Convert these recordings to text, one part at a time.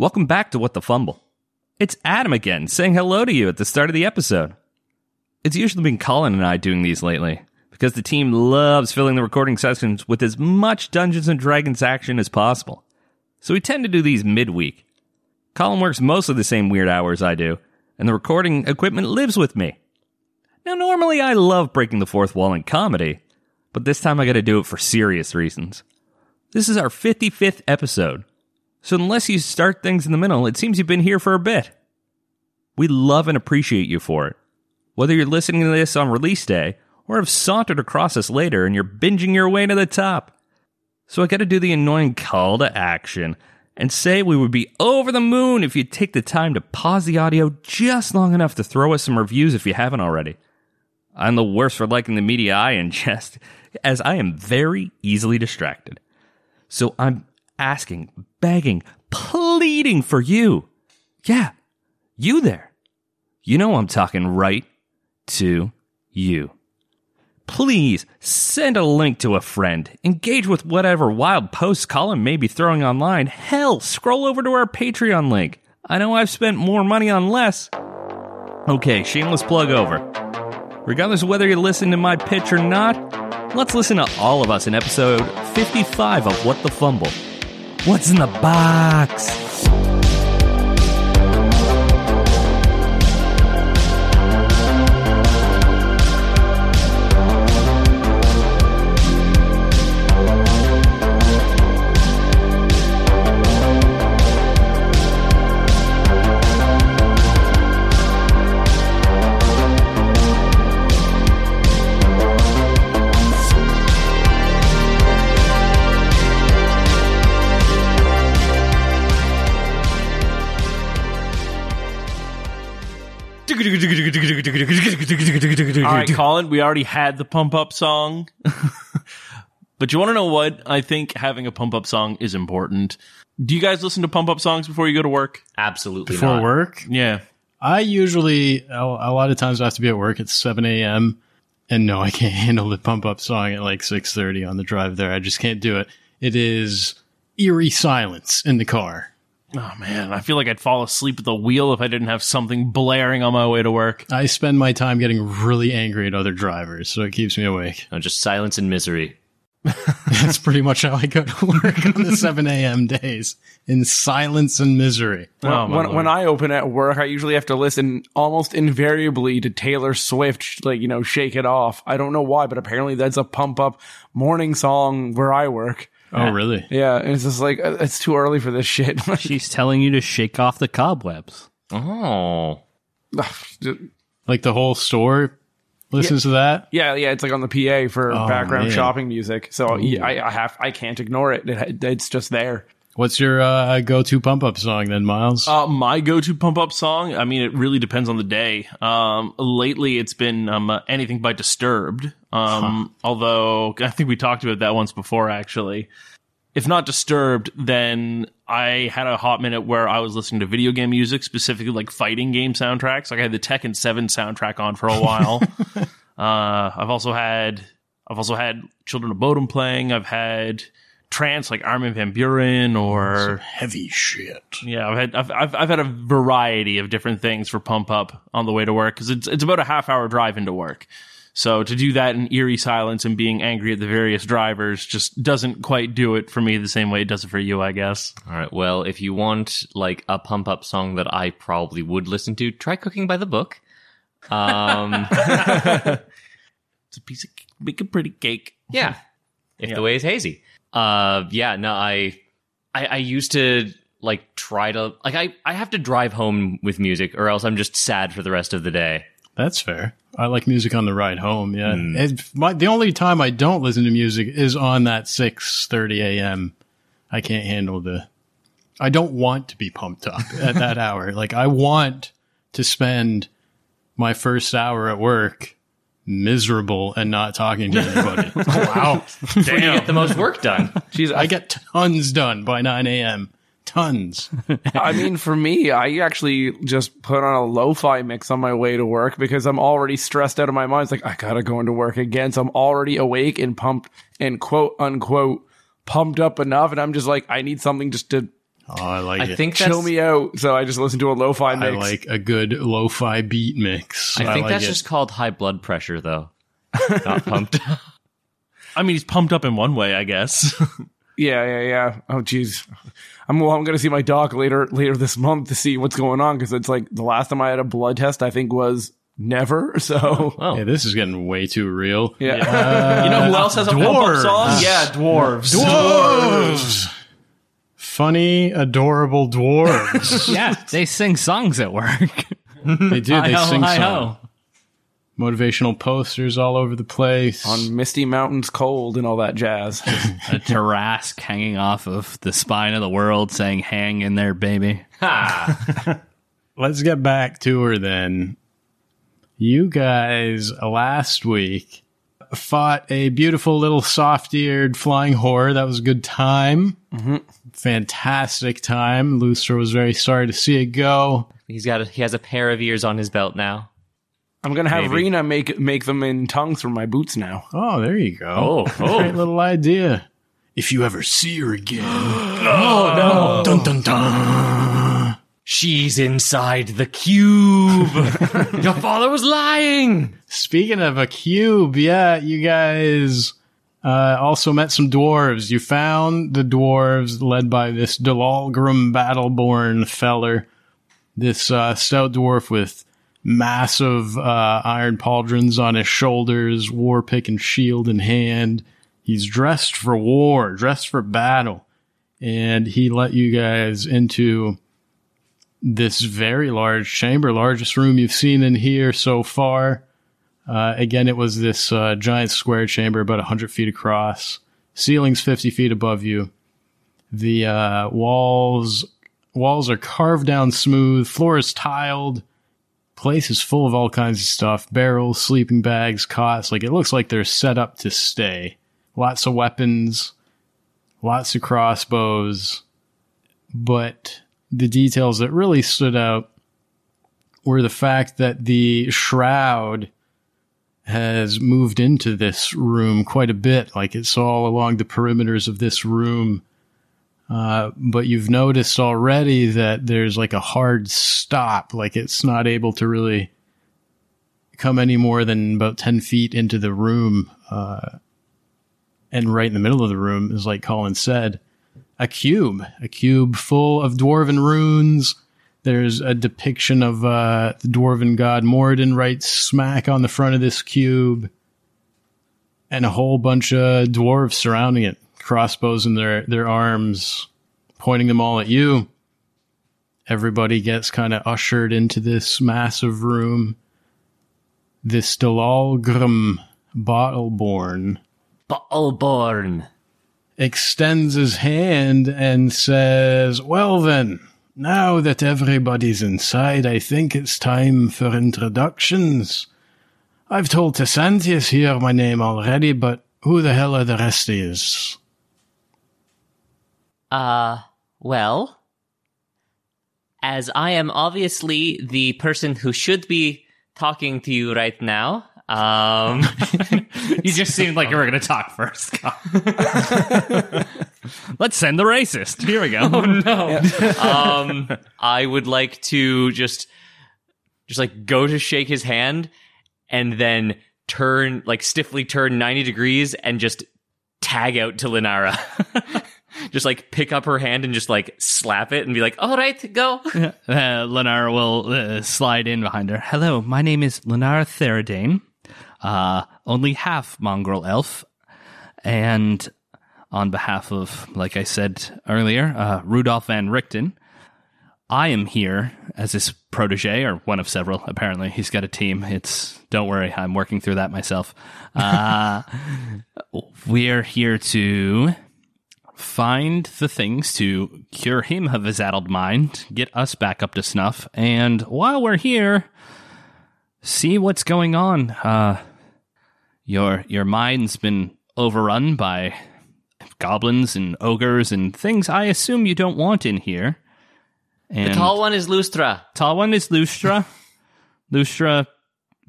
Welcome back to What the Fumble. It's Adam again saying hello to you at the start of the episode. It's usually been Colin and I doing these lately because the team loves filling the recording sessions with as much Dungeons and Dragons action as possible. So we tend to do these midweek. Colin works mostly the same weird hours I do, and the recording equipment lives with me. Now, normally I love breaking the fourth wall in comedy, but this time I gotta do it for serious reasons. This is our 55th episode, so unless you start things in the middle, it seems you've been here for a bit. We love and appreciate you for it. Whether you're listening to this on release day or have sauntered across us later and you're binging your way to the top. So I gotta do the annoying call to action and say we would be over the moon if you'd take the time to pause the audio just long enough to throw us some reviews if you haven't already. I'm the worst for liking the media I ingest, as I am very easily distracted. So I'm asking, begging, pleading for you. Yeah, you there. You know I'm talking right to you. Please send a link to a friend. Engage with whatever wild posts Colin may be throwing online. Hell, scroll over to our Patreon link. I know I've spent more money on less. Okay, shameless plug over. Regardless of whether you listen to my pitch or not, let's listen to all of us in episode 55 of What the Fumble. What's in the box? All right, Colin, we already had the pump up song. but you want to know what? I think having a pump up song is important. Do you guys listen to pump up songs before you go to work? Absolutely Before not. work, Yeah. I usually a, a lot of times I have to be at work at seven a.m. and no, I can't handle the pump up song at like six thirty on the drive there. I just can't do it. It is eerie silence in the car. Oh man, I feel like I'd fall asleep at the wheel if I didn't have something blaring on my way to work. I spend my time getting really angry at other drivers, so it keeps me awake. No, just silence and misery. That's pretty much how I go to work on the seven a.m. days in silence and misery. Oh, when, when I open at work, I usually have to listen almost invariably to Taylor Swift, like, you know, Shake It Off. I don't know why, but apparently that's a pump up morning song where I work. Oh, really? Yeah. And it's just like, uh, it's too early for this shit. She's telling you to shake off the cobwebs. Oh. Like the whole store listens to that. yeah, yeah. It's like on the PA for Oh, background man. shopping music. So yeah, I, I have, I can't ignore it. it it's just there. What's your uh, go-to pump-up song then, Miles? Uh, my go-to pump up song. I mean, it really depends on the day. Um, lately, it's been um, uh, anything by Disturbed. Um, although I think we talked about that once before, actually. If not Disturbed, then I had a hot minute where I was listening to video game music, specifically like fighting game soundtracks. Like I had the Tekken Seven soundtrack on for a while. uh, I've also had I've also had Children of Bodom playing. I've had trance like Armin van Buuren or Heavy shit. yeah, I've had I've, I've I've had a variety of different things for pump up on the way to work because it's it's about a half hour drive into work. So to do that in eerie silence and being angry at the various drivers just doesn't quite do it for me the same way it does it for you, I guess. All right. Well, if you want like a pump up song that I probably would listen to, try Cooking by the Book. Um, It's a piece of make a pretty cake. yeah. If the way is hazy. Uh, yeah. No, I, I, I used to like try to like I, I have to drive home with music or else I'm just sad for the rest of the day. That's fair. I like music on the ride home. Yeah. It- my, the only time I don't listen to music is on that 6:30 a.m. I can't handle the I don't want to be pumped up at that hour. Like I want to spend my first hour at work miserable and not talking to anybody. Wow. You get the most work done. Jeez, I get tons done by 9 a.m. Tons. I mean, for me, I actually just put on a lo-fi mix on my way to work because I'm already stressed out of my mind. It's like I gotta go into work again, so I'm already awake and pumped and quote unquote pumped up enough, and I'm just like, I need something just to Oh, I like I it. think chill me out. So I just listen to a lo-fi mix. I like a good lo-fi beat mix. I think like that's it. just called high blood pressure, though. Not pumped. I mean, he's pumped up in one way, I guess. Yeah, yeah, yeah. Oh, jeez. I'm well, I'm going to see my doc later later this month to see what's going on because it's like the last time I had a blood test, I think was never. So Oh, Yeah, this is getting way too real. yeah, you know who else has a pump up song? Yeah, dwarves. Dwarves. Funny, adorable dwarves. Yeah, they sing songs at work. they do. They Hi-ho, sing hi-ho. songs. Motivational posters all over the place. on Misty Mountains cold and all that jazz. A Tarrasque hanging off of the spine of the world saying, hang in there, baby. Let's get back to her then. You guys last week fought a beautiful little soft-eared flying whore. That was a good time. Mm-hmm. Fantastic time. Lustra was very sorry to see it go. he's got a, he has a pair of ears on his belt now. I'm gonna have Maybe. Rena make make them in tongues for my boots now. Oh, there you go. Oh, Great oh. little idea. If you ever see her again. oh, no. Dun, dun, dun. She's inside the cube. Your father was lying. Speaking of a cube, yeah, you guys uh, also met some dwarves. You found the dwarves led by this Dalolgraem Battleborn feller, this uh, stout dwarf with massive uh, iron pauldrons on his shoulders, war pick and shield in hand. He's dressed for war, dressed for battle, and he let you guys into this very large chamber, largest room you've seen in here so far. Uh, again, it was this uh, giant square chamber, about 100 feet across. Ceiling's 50 feet above you. The uh, walls walls are carved down smooth. Floor is tiled. Place is full of all kinds of stuff: barrels, sleeping bags, cots. Like it looks like they're set up to stay. Lots of weapons, lots of crossbows, but the details that really stood out were the fact that the shroud has moved into this room quite a bit. Like it's all along the perimeters of this room. Uh, but you've noticed already that there's like a hard stop. Like it's not able to really come any more than about 10 feet into the room. Uh, and right in the middle of the room is like Colin said, a cube, a cube full of dwarven runes. There's a depiction of uh, the dwarven god Moradin right smack on the front of this cube, and a whole bunch of dwarves surrounding it, crossbows in their their arms, pointing them all at you. Everybody gets kind of ushered into this massive room. This Dalolgraem Bottleborn Battleborn. Extends his hand and says, Well then, now that everybody's inside, I think it's time for introductions. I've told Tessantius here my name already, but who the hell are the rest of yous? Uh, well, as I am obviously the person who should be talking to you right now, um, You just seemed like you were going to talk first. Let's send the racist. Here we go. No. um, I would like to just, just like go to shake his hand, and then turn like stiffly turn ninety degrees and just tag out to Lenara. just like pick up her hand and just like slap it and be like, "All right, go." Uh, Lenara will uh, slide in behind her. Hello, my name is Lenara Theradane, uh, only half mongrel elf, and on behalf of, like I said earlier, uh, Rudolph Van Richten, I am here as his protege, or one of several. Apparently, he's got a team. It's don't worry, I'm working through that myself. Uh, we're here to find the things to cure him of his addled mind, get us back up to snuff, and while we're here, see what's going on. Uh, your your mind's been overrun by goblins and ogres and things I assume you don't want in here. And The tall one is Lustra. tall one is Lustra. Lustra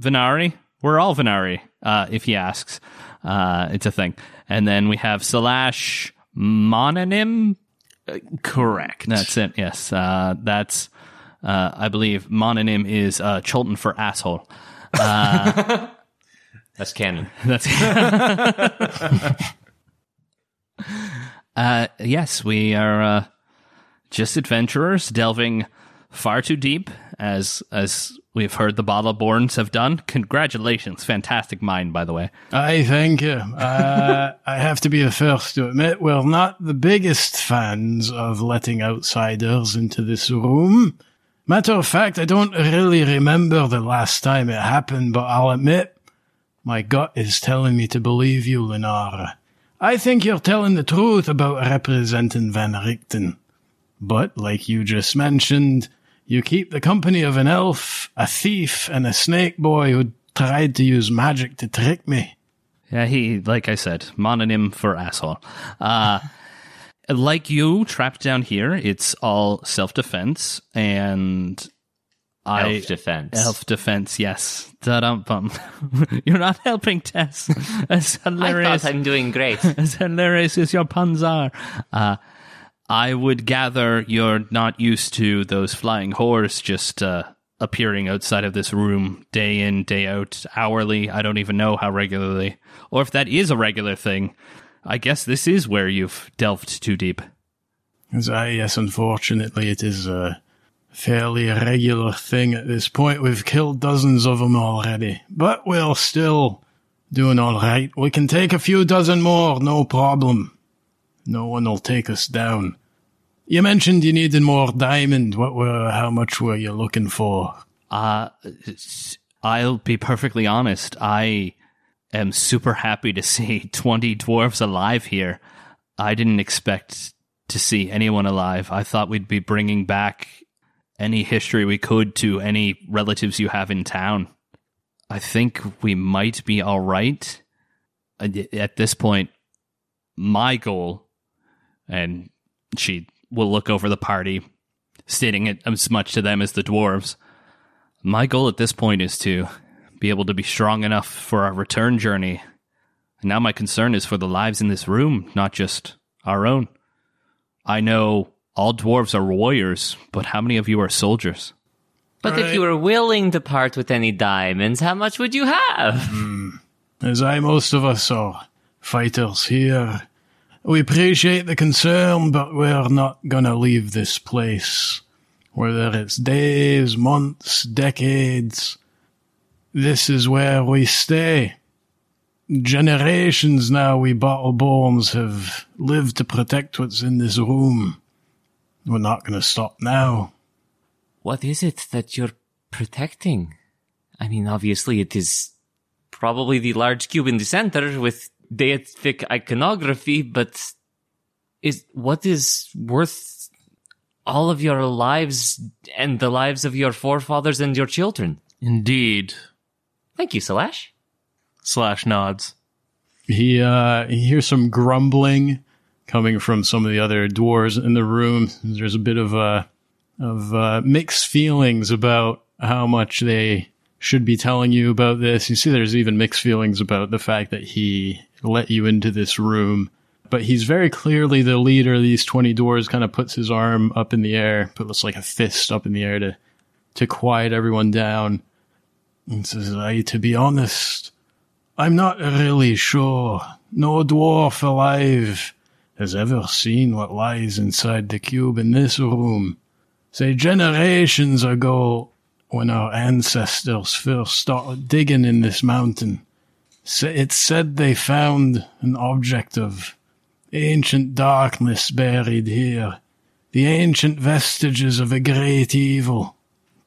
Venari. We're all Venari, uh, if he asks. Uh, it's a thing. And then we have Salash Mononym. Correct. That's it. Yes, uh, that's. Uh, I believe mononym is uh, Cholton for asshole. That's canon. That's. uh, yes, we are uh, just adventurers delving far too deep, as as we've heard the Bottleborns have done. Congratulations, fantastic mind, by the way. I thank you. Uh, I have to be the first to admit we're not the biggest fans of letting outsiders into this room. Matter of fact, I don't really remember the last time it happened, but I'll admit my gut is telling me to believe you, Lenara. I think you're telling the truth about representing Van Richten. But, like you just mentioned, you keep the company of an elf, a thief, and a snake boy who tried to use magic to trick me. Yeah, he, like I said, mononym for asshole. Uh, like you, trapped down here, it's all self defense, and I. Elf defense. Elf defense, yes. Da-dum-bum. You're not helping, Tess. As I hilarious, thought I'm doing great. as hilarious as your puns are. Uh, I would gather you're not used to those flying whores just uh, appearing outside of this room day in, day out, hourly. I don't even know how regularly. Or if that is a regular thing, I guess this is where you've delved too deep. As I, yes, unfortunately, it is a fairly regular thing at this point. We've killed dozens of them already, but we're still doing all right. We can take a few dozen more, no problem. No one will take us down. You mentioned you needed more diamond. What were, how much were you looking for? Uh, I'll be perfectly honest. I am super happy to see 20 dwarves alive here. I didn't expect to see anyone alive. I thought we'd be bringing back any history we could to any relatives you have in town. I think we might be all right. At this point, my goal, and she will look over the party, stating it as much to them as the dwarves. My goal at this point is to be able to be strong enough for our return journey. And now my concern is for the lives in this room, not just our own. I know all dwarves are warriors, but how many of you are soldiers? But if you were willing to part with any diamonds, how much would you have? Hmm. As I, most of us are fighters here. We appreciate the concern, but we're not gonna leave this place. Whether it's days, months, decades, this is where we stay. Generations now we Bottleborns have lived to protect what's in this room. We're not gonna stop now. What is it that you're protecting? I mean, obviously it is probably the large cube in the center with deific iconography, but is what is worth all of your lives and the lives of your forefathers and your children? Indeed. Thank you, Slash. Slash nods. He uh he hears some grumbling coming from some of the other dwarves in the room. There's a bit of uh of uh, mixed feelings about how much they should be telling you about this. You see, there's even mixed feelings about the fact that he let you into this room. But he's very clearly the leader of these 20 doors, kind of puts his arm up in the air, puts like a fist up in the air to, to quiet everyone down. And says, I, to be honest, I'm not really sure. No dwarf alive has ever seen what lies inside the cube in this room. Say generations ago, when our ancestors first started digging in this mountain, it said they found an object of ancient darkness buried here, the ancient vestiges of a great evil,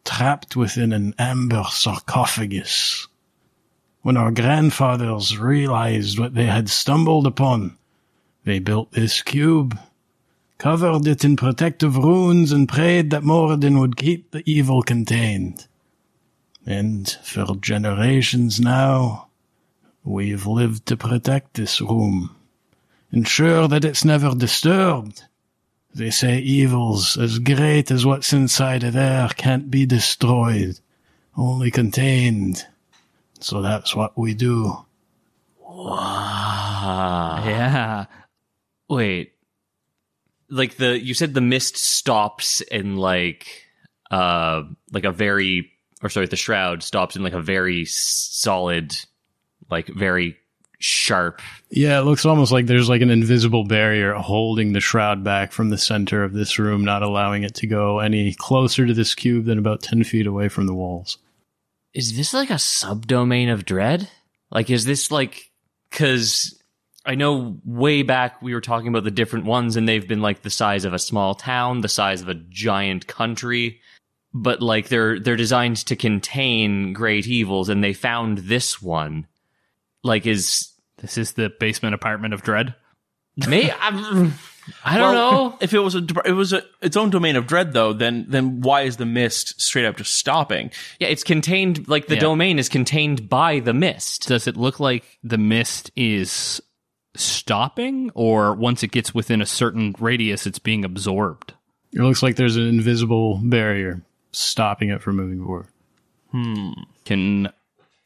trapped within an amber sarcophagus. When our grandfathers realized what they had stumbled upon, they built this cube covered it in protective runes and prayed that Moradin would keep the evil contained. And for generations now, we've lived to protect this room, ensure that it's never disturbed. They say evils as great as what's inside of there can't be destroyed, only contained. So that's what we do. Ah. Yeah. Wait. like the you said the mist stops in like uh like a very or sorry the shroud stops in like a very solid like very sharp Yeah, it looks almost like there's like an invisible barrier holding the shroud back from the center of this room, not allowing it to go any closer to this cube than about 10 feet away from the walls. is this like a subdomain of dread like is this like because i know way back we were talking about the different ones and they've been like the size of a small town the size of a giant country but like they're they're designed to contain great evils and they found this one like is This is the basement apartment of dread. may I'm, i don't Well, know If it was a it was a, its own domain of dread though, then then why is the mist straight up just stopping? yeah it's contained like the Yeah. domain is contained by the mist Does it look like the mist is stopping, or once it gets within a certain radius, it's being absorbed? It looks like there's an invisible barrier stopping it from moving forward. Hmm. Can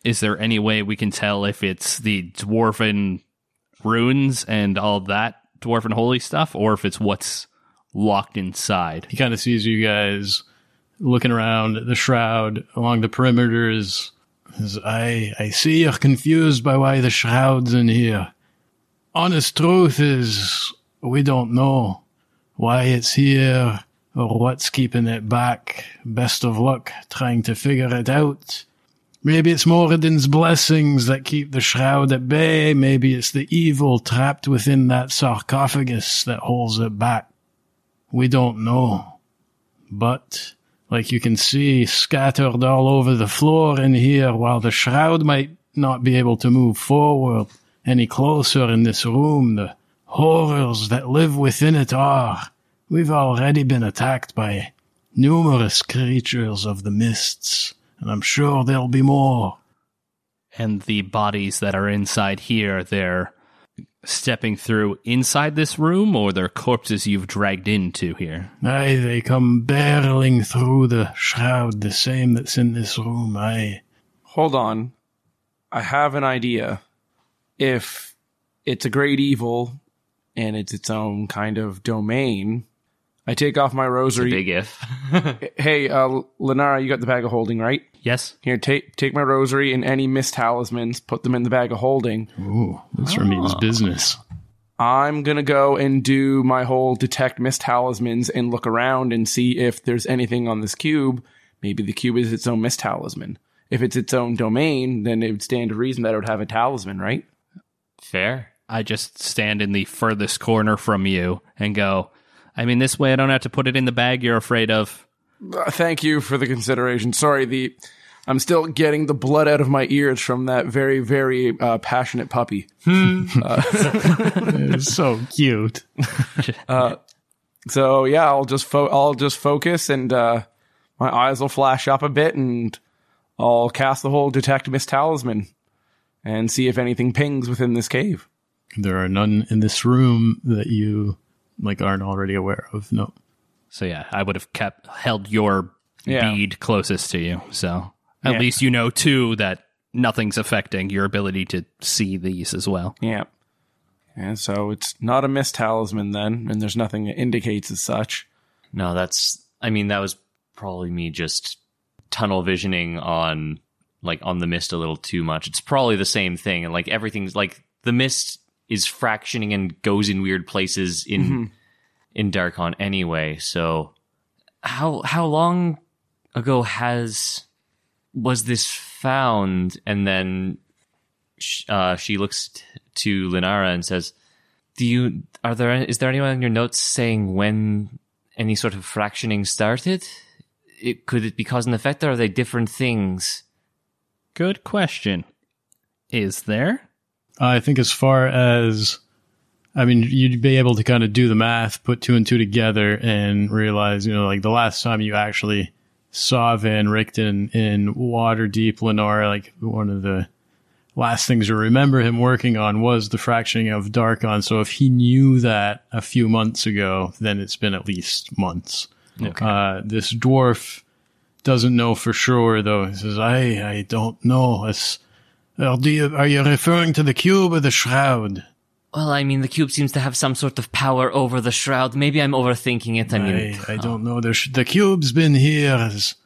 is there any way we can tell if it's the dwarven runes and all that dwarven holy stuff, or if it's what's locked inside? He kind of sees you guys looking around the shroud along the perimeters. Says, I, I see you're confused by why the shroud's in here. Honest truth is, we don't know why it's here or what's keeping it back. Best of luck trying to figure it out. Maybe it's Moradin's blessings that keep the shroud at bay. Maybe it's the evil trapped within that sarcophagus that holds it back. We don't know. But, like you can see, scattered all over the floor in here, while the shroud might not be able to move forward any closer in this room, the horrors that live within it are. We've already been attacked by numerous creatures of the mists, and I'm sure there'll be more. And the bodies that are inside here, they're stepping through inside this room, or they're corpses you've dragged into here? Aye, they come barreling through the shroud, the same that's in this room, aye. Hold on. I have an idea. If it's a great evil and it's its own kind of domain, I take off my rosary. big if hey, uh, Lenara, you got the bag of holding, right? Yes. Here, take take my rosary and any mist talismans, put them in the bag of holding. Ooh, this means business. I'm gonna go and do my whole detect mist talismans and look around and see if there's anything on this cube. Maybe the cube is its own mist talisman. If it's its own domain, then it would stand to reason that it would have a talisman, right? Fair I just stand in the furthest corner from you and go, I mean, this way I don't have to put it in the bag you're afraid of. Uh, thank you for the consideration. Sorry, the I'm still getting the blood out of my ears from that very, very uh, passionate puppy. It's so cute. So yeah, I'll just fo- I'll just focus and uh, my eyes will flash up a bit and I'll cast the whole detect mist talisman and see if anything pings within this cave. There are none in this room that you like aren't already aware of. No. So yeah, I would have kept held your Yeah. bead closest to you. So at Yeah. least you know too that nothing's affecting your ability to see these as well. Yeah. And so it's not a mist talisman then, and there's nothing that indicates as such. No, that's. I mean, that was probably me just tunnel visioning on like on the mist a little too much. It's probably the same thing, and like everything's like the mist is fractioning and goes in weird places in in Darkon anyway. So how how long ago has was this found? And then sh- uh, she looks t- to Lenara and says, "Do you are there is there anyone in your notes saying when any sort of fractioning started? It, could it be cause and effect, or are they different things? Good question. Is there? I think as far as, I mean, you'd be able to kind of do the math, put two and two together, and realize, you know, like the last time you actually saw Van Richten in Waterdeep, Lenore, like one of the last things you remember him working on was the fractioning of Darkon. So if he knew that a few months ago, then it's been at least months. Uh, this dwarf doesn't know for sure, though. He says, I, I don't know. It's, or do you, are you referring to the cube or the shroud? Well, I mean, the cube seems to have some sort of power over the shroud. Maybe I'm overthinking it. I mean, I, I don't know. The, sh- the cube's been here as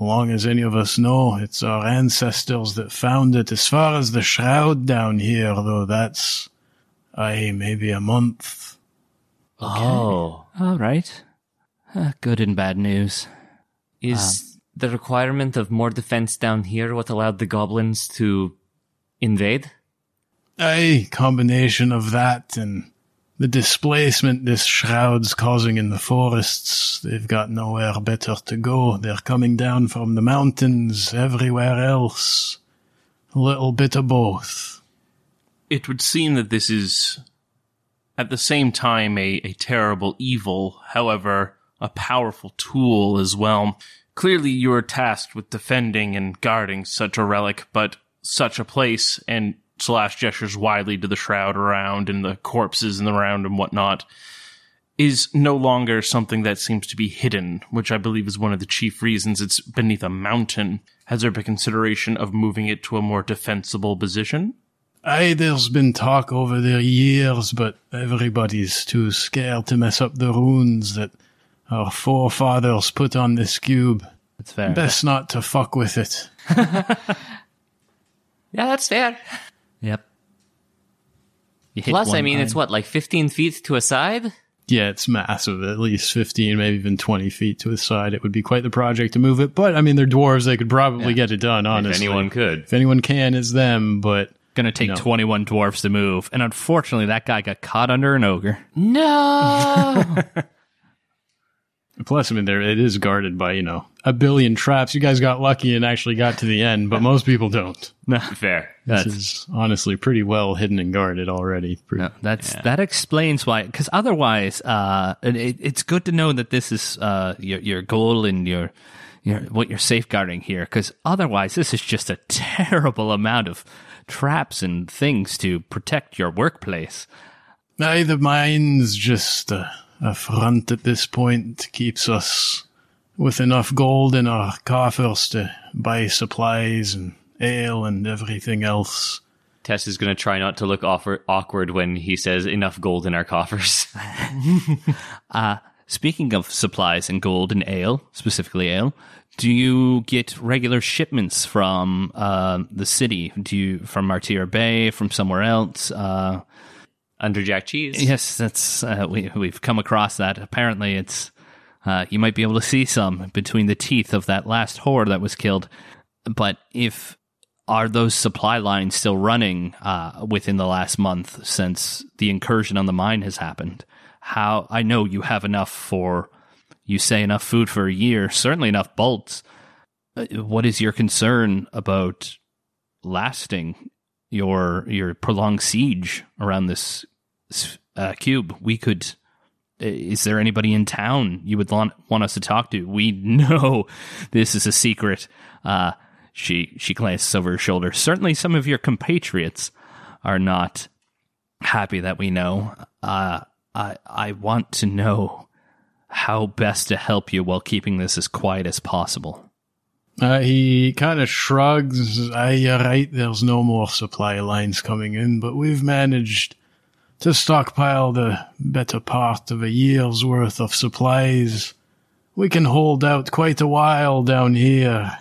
long as any of us know. It's our ancestors that found it. As far as the shroud down here, though, that's, I maybe a month. oh, All right. Uh, good and bad news. is the requirement of more defense down here what allowed the goblins to invade? A combination of that and the displacement this shroud's causing in the forests. They've got nowhere better to go. They're coming down from the mountains everywhere else. A little bit of both. It would seem that this is, at the same time, a, a terrible evil, however, a powerful tool as well. Clearly, you are tasked with defending and guarding such a relic, but such a place, and Slash gestures widely to the shroud around and the corpses in the round and whatnot, is no longer something that seems to be hidden, which I believe is one of the chief reasons it's beneath a mountain. Has there been consideration of moving it to a more defensible position? Aye, there's been talk over the years, but everybody's too scared to mess up the runes that our forefathers put on this cube. That's fair. Best not to fuck with it. Yeah, that's fair. Yep. You Plus, I one mean, it's what, like 15 feet to a side? Yeah, it's massive, at least 15, maybe even 20 feet to a side. It would be quite the project to move it. But, I mean, they're dwarves. They could probably get it done, honestly. if anyone could. If anyone can, it's them, but going to take No. 21 dwarves to move. And unfortunately, that guy got caught under an ogre. No! plus, I mean, there it is guarded by, you know, a billion traps. You guys got lucky and actually got to the end, but most people don't. Fair. This That's, is honestly pretty well hidden and guarded already. Pretty- no, that's that explains why. Because otherwise, uh, it, it- it's good to know that this is uh, your your goal and your your what you're safeguarding here. Because otherwise, this is just a terrible amount of traps and things to protect your workplace. Aye, the mine's just a, a front at this point. Keeps us with enough gold in our coffers to buy supplies and ale and everything else. Tess is going to try not to look awkward, awkward when he says enough gold in our coffers. Speaking of supplies and gold and ale, specifically ale, do you get regular shipments from uh, the city? Do you from Martyr Bay, from somewhere else? Uh, Under Jack Cheese. yes, that's uh, we we've come across that. Apparently, it's uh, you might be able to see some between the teeth of that last whore that was killed. But if are those supply lines still running uh, within the last month since the incursion on the mine has happened? How I know you have enough for you say enough food for a year, certainly enough bolts. Uh, What is your concern about lasting your your prolonged siege around this uh, cube? We could. Is there anybody in town you would want, us to talk to? We know this is a secret. Uh, she she glances over her shoulder. Certainly, some of your compatriots are not happy that we know. Uh, I I want to know how best to help you while keeping this as quiet as possible. Uh, he kind of shrugs. Aye, you're right. There's no more supply lines coming in, but we've managed to stockpile the better part of a year's worth of supplies. We can hold out quite a while down here.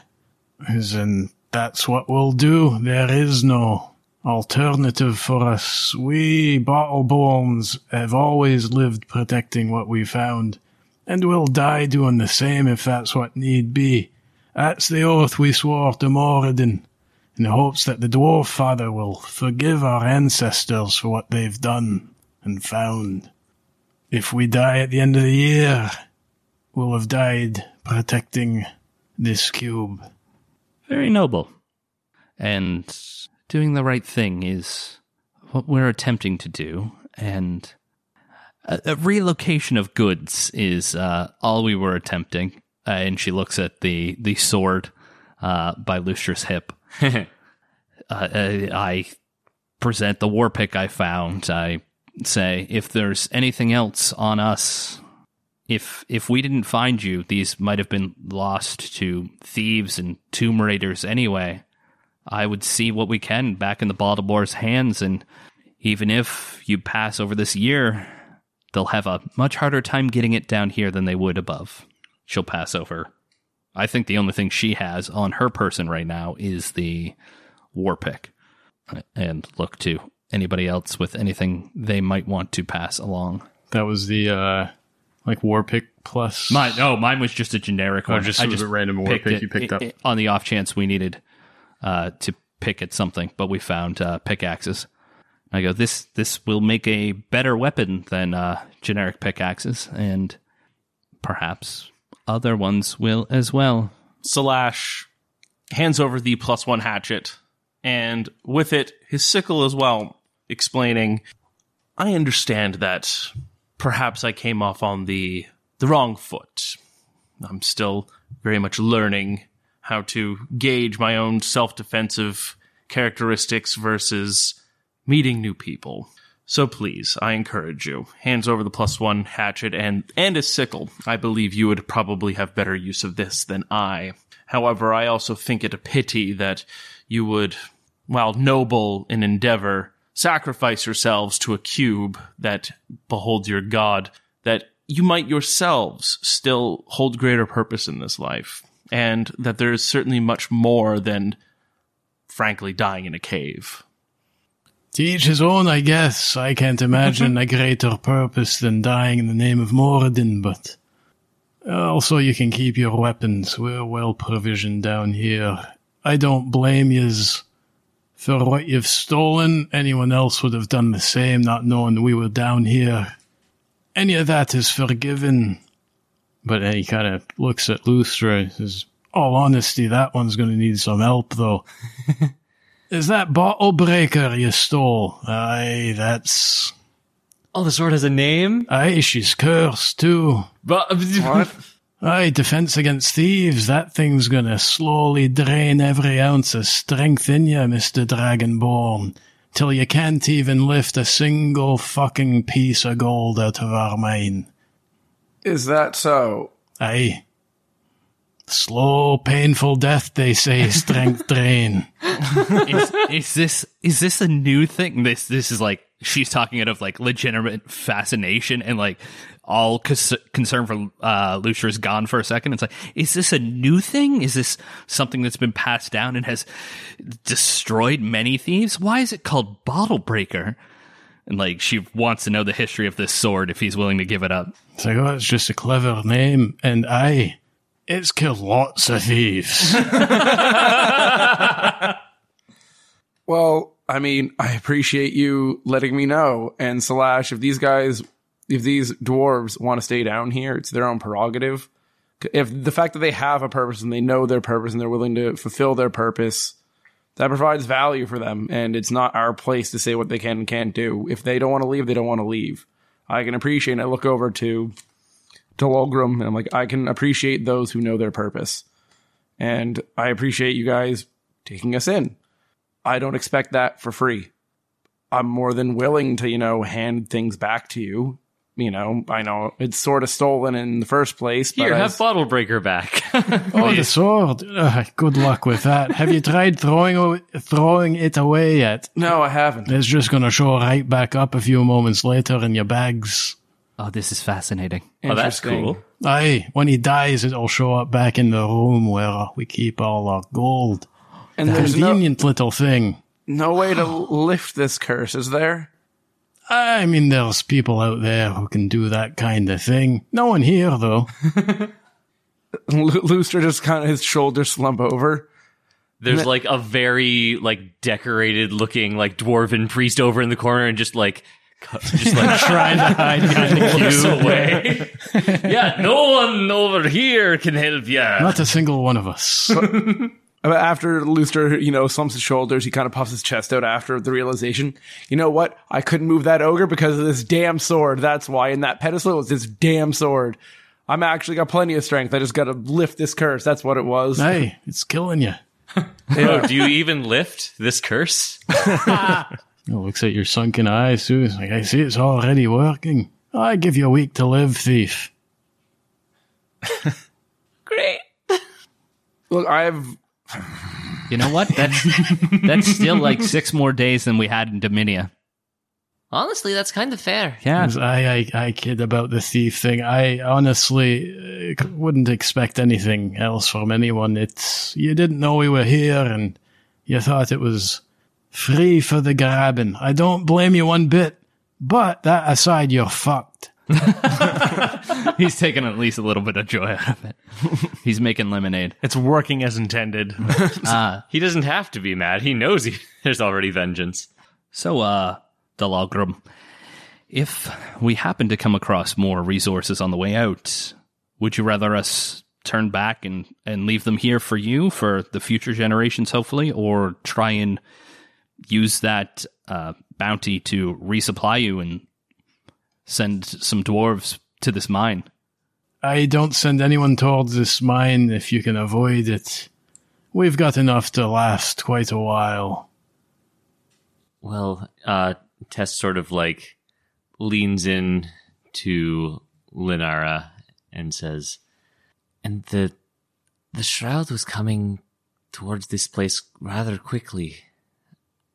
In, that's what we'll do. There is no alternative for us. We Bottleborns have always lived protecting what we found, and we'll die doing the same if that's what need be. That's the oath we swore to Moradin, in the hopes that the dwarf father will forgive our ancestors for what they've done and found. If we die at the end of the year, we'll have died protecting this cube. Very noble. And doing the right thing is what we're attempting to do. And a, a relocation of goods is uh, all we were attempting. Uh, and she looks at the, the sword uh, by Lucer's hip. uh, I I present the war pick I found. I say, if there's anything else on us, if if we didn't find you, these might have been lost to thieves and tomb raiders anyway. I would see what we can back in the Bottleborn's hands, and even if you pass over this year, they'll have a much harder time getting it down here than they would above. She'll pass over. I think the only thing she has on her person right now is the war pick. And look to anybody else with anything they might want to pass along. That was the uh like war pick plus. Mine, oh, mine was just a generic one. just I was a random war pick it you picked i- up. on the off chance we needed uh, to pick at something, but we found uh, pickaxes. I go, this this will make a better weapon than uh, generic pickaxes, and perhaps other ones will as well. Salash hands over the plus one hatchet, and with it, his sickle as well, explaining, I understand that perhaps I came off on the the wrong foot. I'm still very much learning how to gauge my own self defensive characteristics versus meeting new people. So please, I encourage you. Hands over the plus one hatchet and, and a sickle. I believe you would probably have better use of this than I. However, I also think it a pity that you would, while noble in endeavor, sacrifice yourselves to a cube that beholds your god, that you might yourselves still hold greater purpose in this life. And that there is certainly much more than, frankly, dying in a cave. To each his own, I guess. I can't imagine a greater purpose than dying in the name of Moradin, but also you can keep your weapons. We're well provisioned down here. I don't blame yous for what you've stolen. Anyone else would have done the same, not knowing we were down here. Any of that is forgiven. But he kind of looks at Lustra and says, all honesty, that one's going to need some help, though. Is that bottle breaker you stole? Aye, that's. Oh, the sword has a name? Aye, she's cursed too. But What? Aye, defense against thieves. That thing's gonna slowly drain every ounce of strength in you, Mr. Dragonborn, till you can't even lift a single fucking piece of gold out of our mine. Is that so? Aye. Slow, painful death, they say, strength drain. is, is this is this a new thing? This this is like she's talking out of like legitimate fascination and like all cons- concern for uh, Lucia is gone for a second. It's like, is this a new thing? Is this something that's been passed down and has destroyed many thieves? Why is it called Bottle Breaker? And like she wants to know the history of this sword if he's willing to give it up. It's like, oh, it's just a clever name, and aye, it's killed lots of thieves. Well, I mean, I appreciate you letting me know. And Slash, if these guys, if these dwarves want to stay down here, it's their own prerogative. If the fact that they have a purpose and they know their purpose and they're willing to fulfill their purpose, that provides value for them. And it's not our place to say what they can and can't do. If they don't want to leave, they don't want to leave. I can appreciate. And I look over to to Lolgrim and I'm like, I can appreciate those who know their purpose, and I appreciate you guys taking us in. I don't expect that for free. I'm more than willing to, you know, hand things back to you. You know, I know it's sort of stolen in the first place, Here, as- have Bottle Breaker back. oh, the sword. Ugh, good luck with that. Have you tried throwing aw- throwing it away yet? no, I haven't. It's just going to show right back up a few moments later in your bags. Oh, this is fascinating. oh, that's cool. Aye, when he dies, it'll show up back in the room where we keep all our gold. And there's no, Convenient little thing. no way to lift this curse, is there? I mean, there's people out there who can do that kind of thing. No one here, though. Lu- Lustra just kind of his shoulders slump over. There's like a very like decorated looking like dwarven priest over in the corner and just like cu- just like Trying to hide behind the looks cube. away. yeah, no one over here can help you. Not a single one of us. But uh, After Lustra, you know, slumps his shoulders, he kind of puffs his chest out after the realization. You know what? I couldn't move that ogre because of this damn sword. That's why. And that pedestal was this damn sword. I'm actually got plenty of strength. I just got to lift this curse. That's what it was. hey, it's killing you. Oh, do you even lift this curse? Oh, looks at your sunken eyes, too. It's like, I see it's already working. I give you a week to live, thief. Great. Look, I've You know what? That's that's still like six more days than we had in Dominia. Honestly, that's kind of fair. Yeah. 'Cause I, I, I kid about the thief thing. I honestly uh, wouldn't expect anything else from anyone. It's, you didn't know we were here and you thought it was free for the grabbing. I don't blame you one bit, but that aside, you're fucked. He's taking at least a little bit of joy out of it. He's making lemonade. It's working as intended. He doesn't have to be mad. He knows he, there's already vengeance. So, uh, Dalagram, if we happen to come across more resources on the way out, would you rather us turn back and, and leave them here for you for the future generations, hopefully, or try and use that uh, bounty to resupply you and send some dwarves to this mine? I don't send anyone towards this mine if you can avoid it. We've got enough to last quite a while. Well, uh, Tess sort of like leans in to Lenara and says, And the the shroud was coming towards this place rather quickly.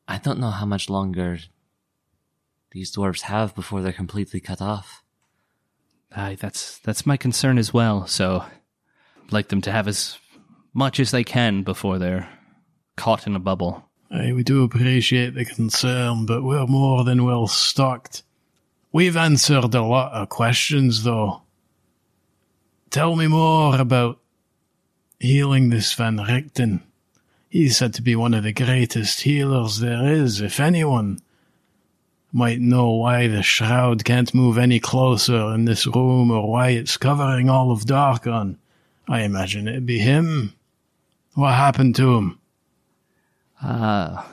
I don't know how much longer these dwarves have before they're completely cut off. Aye, that's that's my concern as well. So, I'd like them to have as much as they can before they're caught in a bubble. Aye, we do appreciate the concern, but we're more than well stocked. We've answered a lot of questions, though. Tell me more about healing this Van Richten. He's said to be one of the greatest healers there is, if anyone might know why the shroud can't move any closer in this room or why it's covering all of Darkon. I imagine it'd be him. What happened to him? Uh,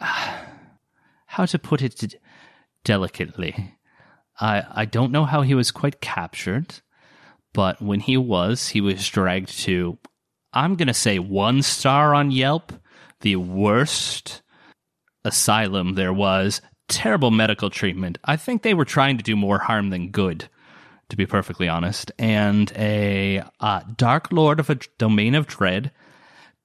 how to put it delicately. I I don't know how he was quite captured, but when he was, he was dragged to I'm going to say 1 star on Yelp, the worst asylum there was, terrible medical treatment. I think they were trying to do more harm than good. To be perfectly honest, and a uh, Dark Lord of a Domain of Dread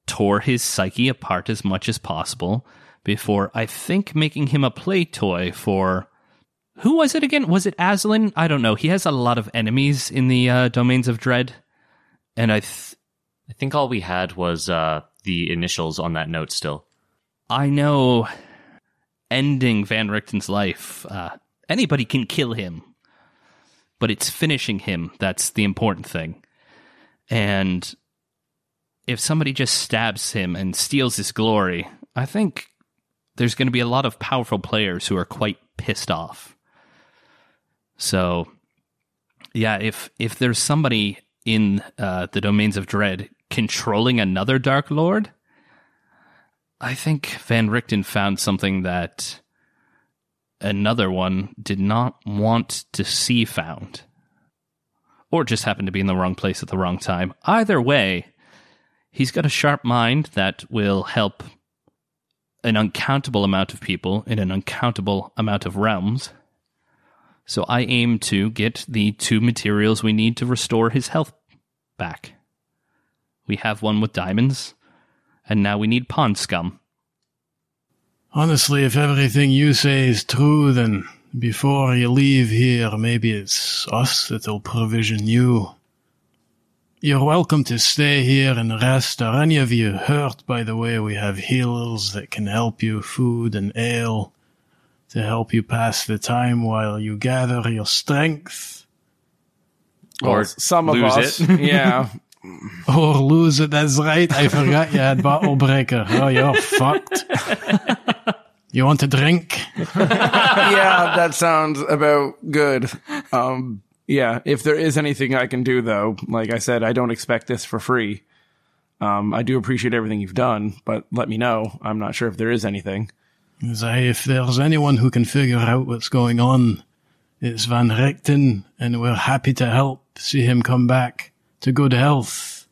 tore his psyche apart as much as possible before I think making him a play toy for who was it again? Was it Azalin? I don't know. He has a lot of enemies in the uh, domains of dread, and I th- I think all we had was uh, the initials on that note still. I know ending Van Richten's life. Uh, anybody can kill him, but it's finishing him that's the important thing. And if somebody just stabs him and steals his glory, I think there's going to be a lot of powerful players who are quite pissed off. So, yeah, if if there's somebody in uh, the domains of dread controlling another Dark Lord, I think Van Richten found something that another one did not want to see found. Or just happened to be in the wrong place at the wrong time. Either way, he's got a sharp mind that will help an uncountable amount of people in an uncountable amount of realms. So I aim to get the two materials we need to restore his health back. We have one with diamonds, and now we need pond scum. Honestly, if everything you say is true, then before you leave here, maybe it's us that'll provision you. You're welcome to stay here and rest. Are any of you hurt, by the way? We have healers that can help you, food and ale, to help you pass the time while you gather your strength. Well, Or some of us, it. yeah. Or lose it, that's right. I forgot you had Bottle Breaker. Oh, you're fucked. You want a drink? yeah, that sounds about good. Um, yeah, if there is anything I can do, though, like I said, I don't expect this for free. Um, I do appreciate everything you've done, but let me know. I'm not sure if there is anything. Say, if there's anyone who can figure out what's going on, it's Van Richten, and we're happy to help see him come back to good health.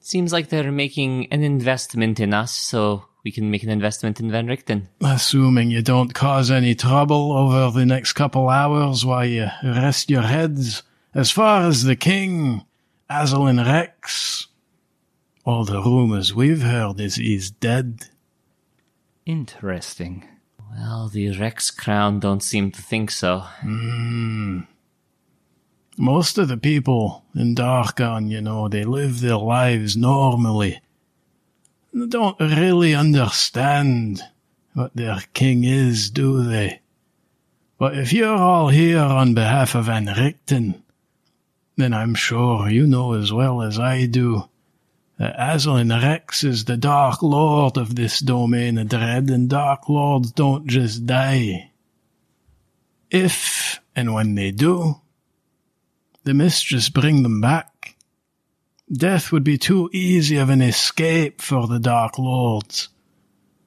Seems like they're making an investment in us, so we can make an investment in Van Richten. Assuming you don't cause any trouble over the next couple hours while you rest your heads. As far as the king, Azalin Rex, all the rumors we've heard is he's dead. Interesting. Well, the Rex Crown don't seem to think so. Hmm. Most of the people in Darkon, you know, they live their lives normally. They don't really understand what their king is, do they? But if you're all here on behalf of Van Richten, then I'm sure you know as well as I do that Azalin Rex is the Dark Lord of this domain of dread, and Dark Lords don't just die. If and when they do, the mistress bring them back. Death would be too easy of an escape for the Dark Lords,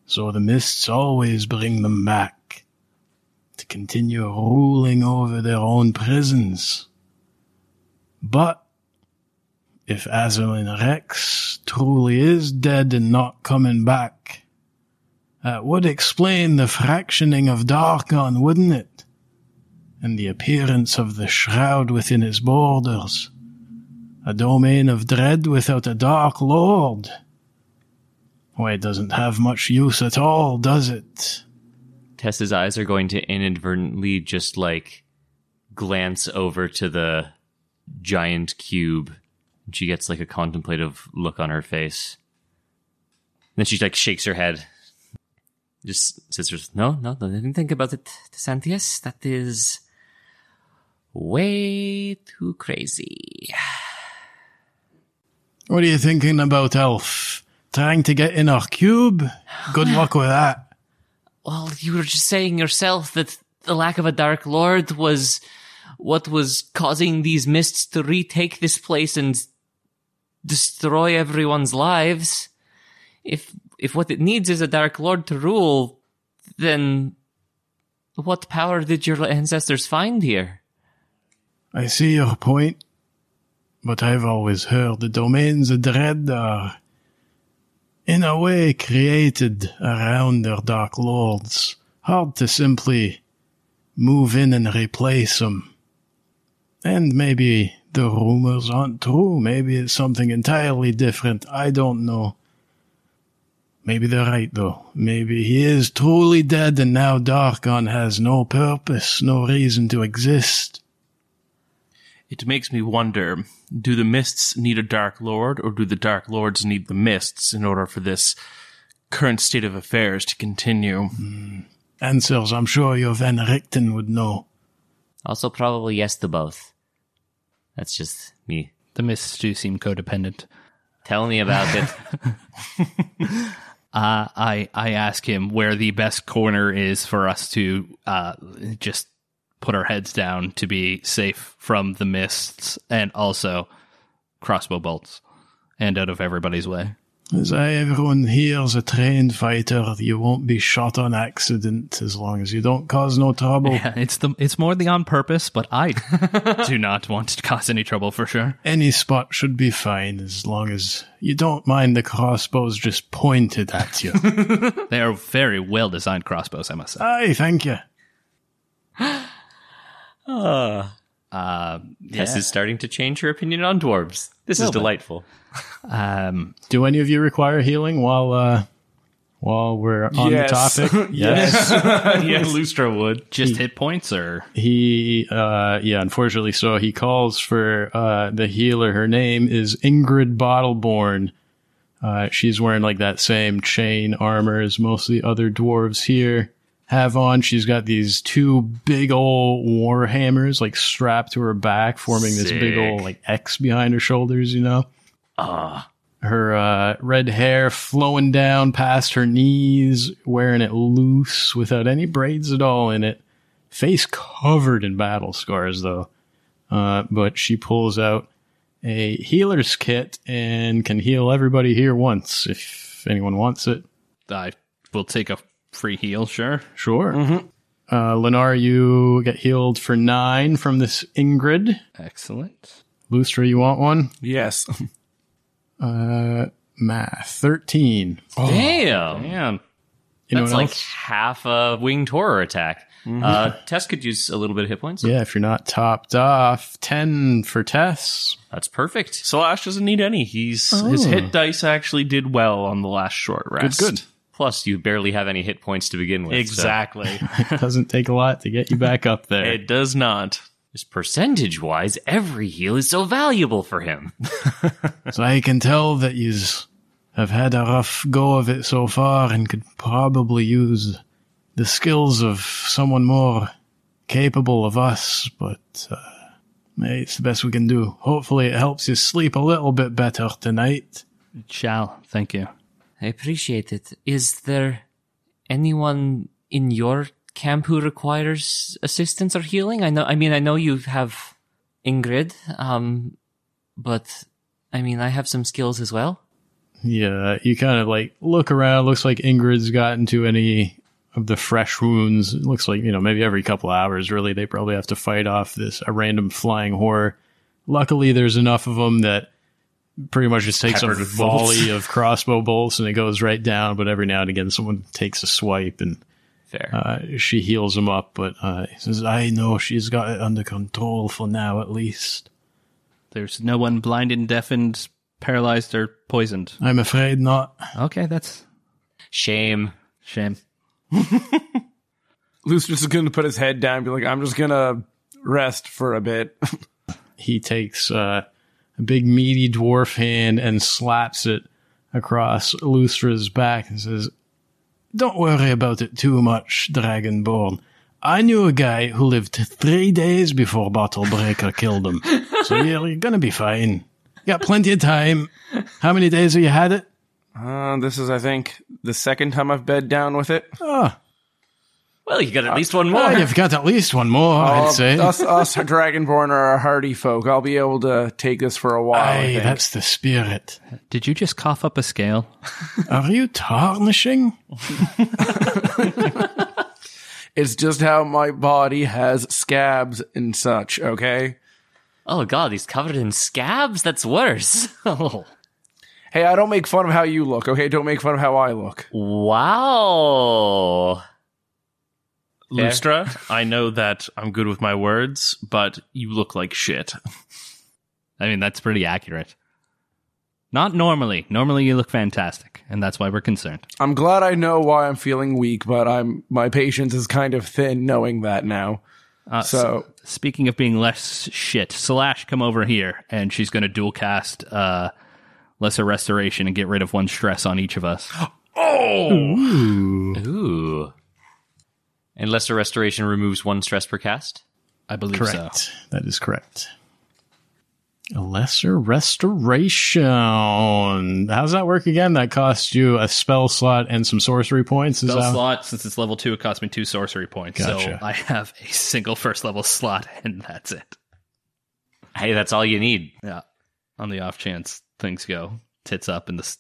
so the mists always bring them back to continue ruling over their own prisons. But if Azalin Rex truly is dead and not coming back, that would explain the fractioning of Darkon, wouldn't it? And the appearance of the shroud within its borders. A domain of dread without a dark lord. Why, it doesn't have much use at all, does it? Tessa's eyes are going to inadvertently just like glance over to the giant cube. She gets like a contemplative look on her face. Then she like shakes her head. Just says, "No, no, didn't think about it, DeSantius. That is way too crazy." What are you thinking about, Elf? Trying to get in our cube? Good luck with that. Well, you were just saying yourself that the lack of a Dark Lord was what was causing these mists to retake this place and destroy everyone's lives. If if what it needs is a Dark Lord to rule, then what power did your ancestors find here? I see your point, but I've always heard the domains of dread are, in a way, created around their dark lords. Hard to simply move in and replace them. And maybe the rumors aren't true. Maybe it's something entirely different. I don't know. Maybe they're right, though. Maybe he is truly dead and now Darkon has no purpose, no reason to exist. It makes me wonder do the mists need a Dark Lord, or do the Dark Lords need the mists in order for this current state of affairs to continue? Answers I'm sure your Van Richten would know. Also, probably yes to both. That's just me. The mists do seem codependent. Tell me about it. Uh, I I ask him where the best corner is for us to uh, just put our heads down to be safe from the mists and also crossbow bolts and out of everybody's way. As I, everyone here's a trained fighter, you won't be shot on accident as long as you don't cause no trouble. Yeah, it's the it's more the on purpose, but I do not want to cause any trouble for sure. Any spot should be fine as long as you don't mind the crossbows just pointed at you. They are very well designed crossbows, I must say. Aye, thank you. Uh, uh, Tess is starting to change her opinion on dwarves. This is delightful. um, Do any of you require healing while uh while we're on Yes. the topic? yes. yeah, Lustra would. just hit points or He uh yeah, unfortunately so he calls for uh the healer. Her name is Ingrid Bottleborn. Uh she's wearing like that same chain armor as most of the other dwarves here have on. She's got these two big old war hammers like strapped to her back, forming this big old like X behind her shoulders, you know? Ah, her uh, red hair flowing down past her knees, wearing it loose without any braids at all in it. Face covered in battle scars, though. Uh, but she pulls out a healer's kit and can heal everybody here once if anyone wants it. I will take a free heal, sure. Sure. Uh, Lennar, you get healed for nine from this Ingrid. Excellent. Lustra, you want one? Yes. Uh, math. 13. damn. Damn. Anyone That's like else? half a winged horror attack. Uh, Tess could use a little bit of hit points. Yeah, if you're not topped off, 10 for Tess. That's perfect. Slash doesn't need any. He's his hit dice actually did well on the last short rest. Good, good. Plus, you barely have any hit points to begin with. so- Exactly. It doesn't take a lot to get you back up there. it does not. Just percentage wise, every heal is so valuable for him. So I can tell that you have had a rough go of it so far and could probably use the skills of someone more capable of us, but uh, it's the best we can do. Hopefully it helps you sleep a little bit better tonight. It Shall, thank you. I appreciate it. Is there anyone in your camp who requires assistance or healing? I know. I mean, I know you have Ingrid, um, but I mean, I have some skills as well. Yeah, you kind of like look around. Looks like Ingrid's gotten to any of the fresh wounds. It looks like, you know, maybe every couple hours, really, they probably have to fight off this, a random flying horror. Luckily, there's enough of them that pretty much just takes Peppered a volley of crossbow bolts and it goes right down. But every now and again, someone takes a swipe and Fair. uh, she heals him up. But uh, he says, I know she's got it under control for now, at least. There's no one blinded, deafened, paralyzed, or poisoned. I'm afraid not. Okay, that's Shame. shame. Lucius is going to put his head down and be like, I'm just going to rest for a bit. he takes uh, a big meaty dwarf hand and slaps it across Lustra's back and says, Don't worry about it too much, Dragonborn. I knew a guy who lived three days before Bottlebreaker killed him. So you're, you're gonna be fine. You got plenty of time. How many days have you had it? Uh, this is, I think, the second time I've bed down with it. Oh, Well, you got at least one more. well, you've got at least one more, Uh, I'd say. us, us Dragonborn are a hardy folk. I'll be able to take this for a while. Aye, that's the spirit. Did you just cough up a scale? Are you tarnishing? It's just how my body has scabs and such, okay? Oh god, he's covered in scabs? That's worse. Oh. Hey, I don't make fun of how you look, okay? Don't make fun of how I look. Wow. Fair. Lustra, I know that I'm good with my words, but you look like shit. I mean, that's pretty accurate. Not normally. Normally, you look fantastic, and that's why we're concerned. I'm glad I know why I'm feeling weak, but I'm my patience is kind of thin knowing that now. Uh, So- s- speaking of being less shit, Slash, come over here, and she's going to dual cast uh, Lesser Restoration and get rid of one stress on each of us. Oh, Ooh. And Lesser Restoration removes one stress per cast? I believe so. Correct. That is correct. A lesser restoration. How's that work again? That costs you a spell slot and some sorcery points. Spell that slot, since it's level two, it costs me two sorcery points. So I have a single first level slot, and that's it. Hey, that's all you need. Yeah. On the off chance things go tits up in the s-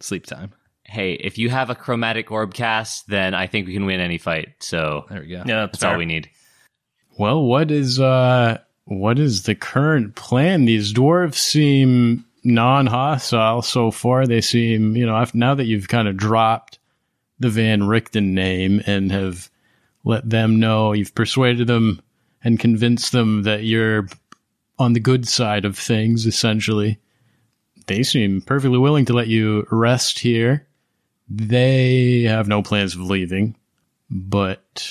sleep time. Hey, if you have a chromatic orb cast, then I think we can win any fight. So There we go. Yeah, that's, that's all we need. well? What is uh? What is the current plan? These dwarves seem non-hostile so far. They seem, you know, af- now that you've kind of dropped the Van Richten name and have let them know you've persuaded them and convinced them that you're on the good side of things, essentially. They seem perfectly willing to let you rest here. They have no plans of leaving, but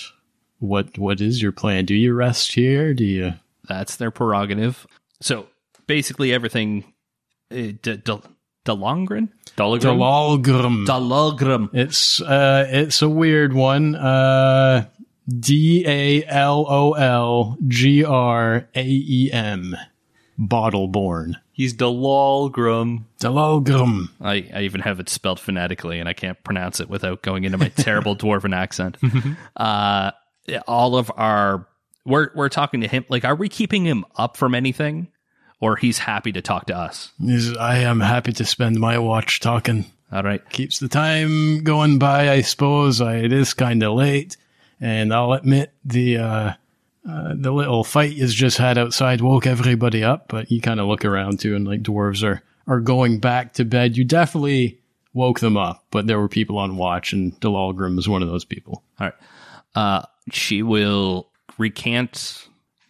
what what is your plan? Do you rest here? Do you? That's their prerogative. So basically, everything. Uh, D- D- Delongren? Dologrum? Dalalgrim. Dalogrim. It's uh, it's a weird one. Uh, D A L O L G R A E M. Bottleborn. He's Dalolgrum. Dalalgrim. I, I even have it spelled phonetically, and I can't pronounce it without going into my terrible dwarven accent. Uh, all of our we're we're talking to him. Like, are we keeping him up from anything, or he's happy to talk to us? Is- I am happy to spend my watch talking. All right. Keeps the time going by, I suppose. I, it is kind of late, and I'll admit the uh, uh, the little fight you just had outside woke everybody up. But you kind of look around too, and like dwarves are are going back to bed. You definitely woke them up, but there were people on watch, and Dalalgrim was one of those people. All right. Uh, she will recant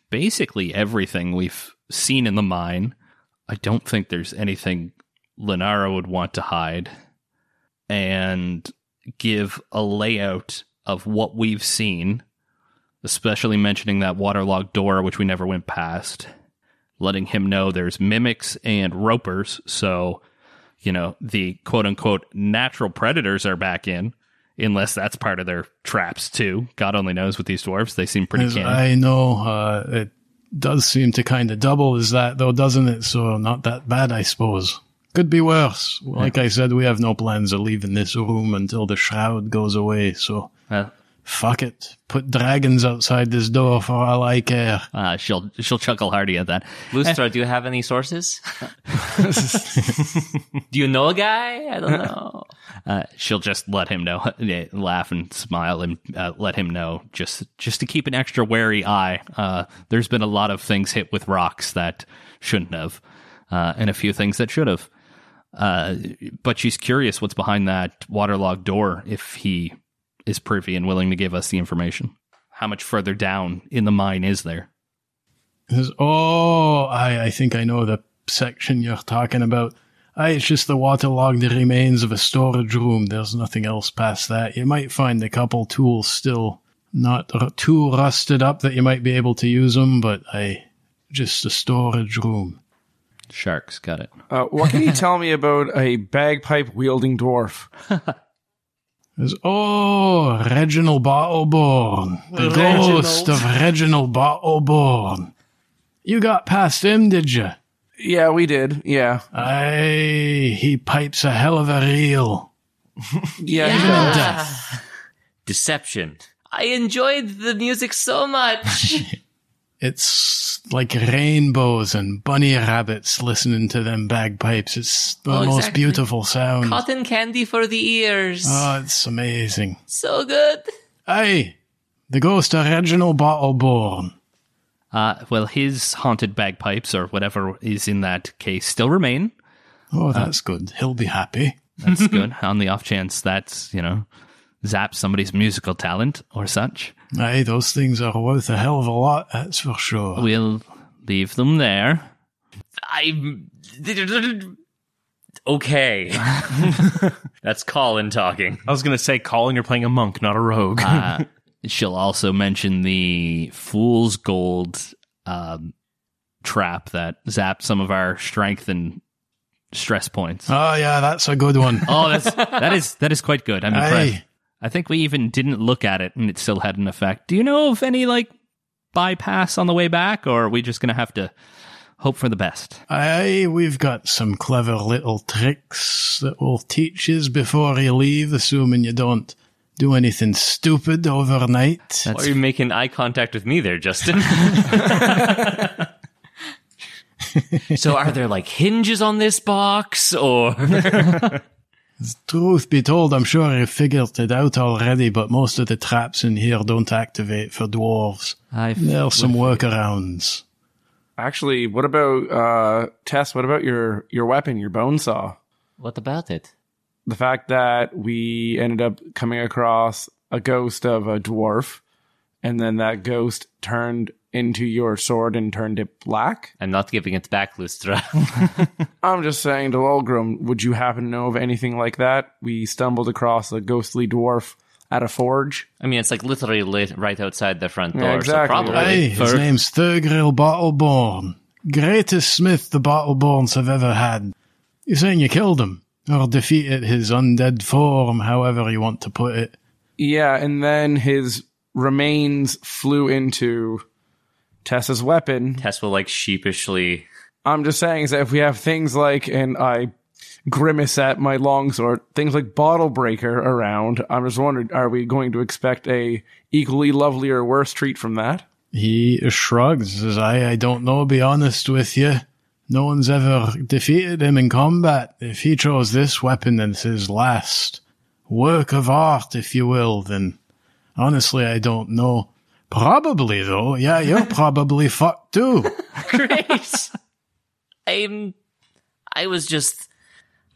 basically everything we've seen in the mine. I don't think there's anything Lenara would want to hide. And give a layout of what we've seen, especially mentioning that waterlogged door, which we never went past, letting him know there's mimics and ropers. So, you know, the quote unquote natural predators are back in, unless that's part of their traps too. God only knows with these dwarves. They seem pretty canny. I know, uh, it does seem to kind of double as that, though, doesn't it? So not that bad, I suppose. Could be worse. Like I said, we have no plans of leaving this room until the shroud goes away. So Uh, fuck it. Put dragons outside this door for all I care. uh, she'll she'll chuckle hearty at that. Lustra, do you have any sources? do you know a guy? I don't know. Uh, she'll just let him know, laugh and smile, and uh, let him know just just to keep an extra wary eye. Uh, there's been a lot of things hit with rocks that shouldn't have, uh, and a few things that should have. Uh, but she's curious what's behind that waterlogged door. If he is privy and willing to give us the information, how much further down in the mine is there? Says, oh, I, I think I know the section you're talking about. Aye, it's just the waterlogged remains of a storage room. There's nothing else past that. You might find a couple tools still not r- too rusted up that you might be able to use them, but I just a storage room. Sharks, got it. Uh, what can you tell me about a bagpipe wielding dwarf? There's, oh, Reginald Battleborn, the ghost of Reginald Battleborn. You got past him, did you? Yeah, we did. Yeah. Aye, he pipes a hell of a reel. Yeah. he Even does. in death. Deception. I enjoyed the music so much. It's like rainbows and bunny rabbits listening to them bagpipes. It's the Oh, most exactly. beautiful sound. Cotton candy for the ears. Oh, it's amazing. so good. Aye, the ghost of Reginald Battleborn. Uh, well, his haunted bagpipes or whatever is in that case still remain. Oh, that's good. He'll be happy. That's good. On the off chance that's, you know, zap somebody's musical talent or such, Aye, those things are worth a hell of a lot, that's for sure. we'll leave them there. I'm Okay. That's Colin talking. I was gonna say, Colin, you're playing a monk, not a rogue. Uh, she'll also mention the fool's gold um, trap that zapped some of our strength and stress points. Oh, yeah, that's a good one. Oh, that's that is that is quite good. I'm impressed. Aye. I think we even didn't look at it and it still had an effect. Do you know of any like bypass on the way back, or are we just gonna have to hope for the best? Aye, we've got some clever little tricks that we'll teach you before you leave, assuming you don't do anything stupid overnight. Why are you making eye contact with me there, Justin? so are there like hinges on this box or Truth be told, I'm sure you figured it out already, but most of the traps in here don't activate for dwarves. I've There are some workarounds. Actually, what about uh Tess? What about your your weapon, your bone saw? what about it? The fact that we ended up coming across a ghost of a dwarf, and then that ghost turned into your sword and turned it black. I'm not giving it back, Lustra. I'm just saying to Lolgrim, would you happen to know of anything like that? We stumbled across a ghostly dwarf at a forge. I mean, it's like literally lit right outside the front door, Yeah, so exactly. probably. Aye, his For- name's Thurgril Battleborn. Greatest smith the Battleborns have ever had. You're saying you killed him? Or defeated his undead form, however you want to put it. Yeah, and then his remains flew into Tessa's weapon. Tess will like sheepishly. I'm just saying is that if we have things like, and I grimace at my longsword, things like Bottle Breaker around, I'm just wondering, are we going to expect a equally lovely or worse treat from that? He shrugs, says, I, I don't know, be honest with you. No one's ever defeated him in combat. If he chose this weapon as his last work of art, if you will, then honestly, I don't know. Probably, though. Yeah, you're probably fucked too. Great. I'm. I was just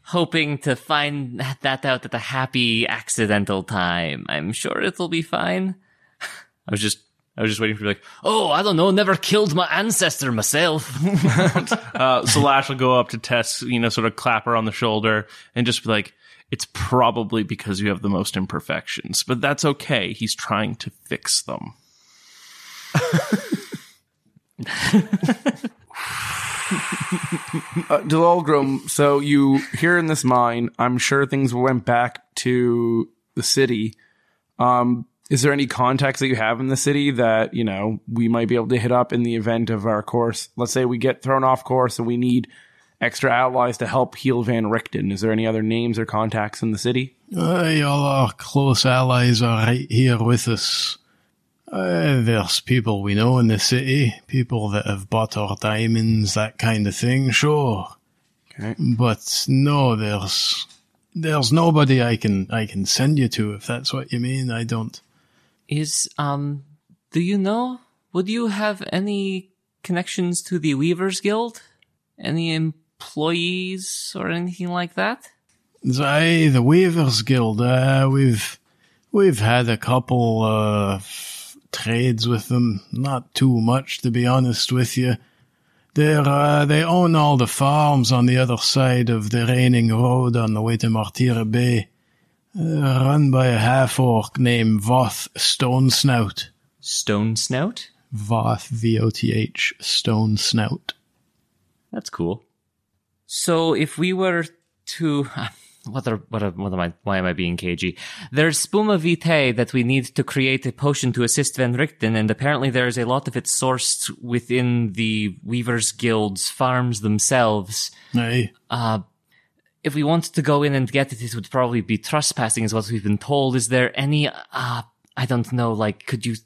hoping to find that out at a happy accidental time. I'm sure it'll be fine. I was just. I was just waiting for you like, oh, I don't know, never killed my ancestor myself. Uh, Salash will go up to Tess, you know, sort of clap her on the shoulder and just be like, it's probably because you have the most imperfections, but that's okay. He's trying to fix them. Uh, so you here in this mine, I'm sure things went back to the city. Um, is there any contacts that you have in the city that, you know, we might be able to hit up in the event of our course? Let's say we get thrown off course and we need extra allies to help heal Van Richten. Is there any other names or contacts in the city? Uh, all our close allies are right here with us. Uh, there's people we know in the city, people that have bought our diamonds, that kind of thing, sure. Okay. But no, there's there's nobody I can I can send you to if that's what you mean. I don't. Is um do you know would you have any connections to the Weavers Guild? Any employees or anything like that? Aye, the Weavers Guild. Uh, we've we've had a couple of trades with them. Not too much, to be honest with you. They're uh, they own all the farms on the other side of the Raining Road on the way to Martira Bay. Uh, run by a half orc named Voth Stone Snout. Stone Snout? Voth V O T H Stone Snout. That's cool. So if we were to what are what are, what am I why am I being cagey? There's spuma vitae that we need to create a potion to assist Van Richten, and apparently there's a lot of it sourced within the Weavers Guild's farms themselves. Aye. Uh if we want to go in and get it, it would probably be trespassing, is what we've been told. Is there any, uh, I don't know, like, could you,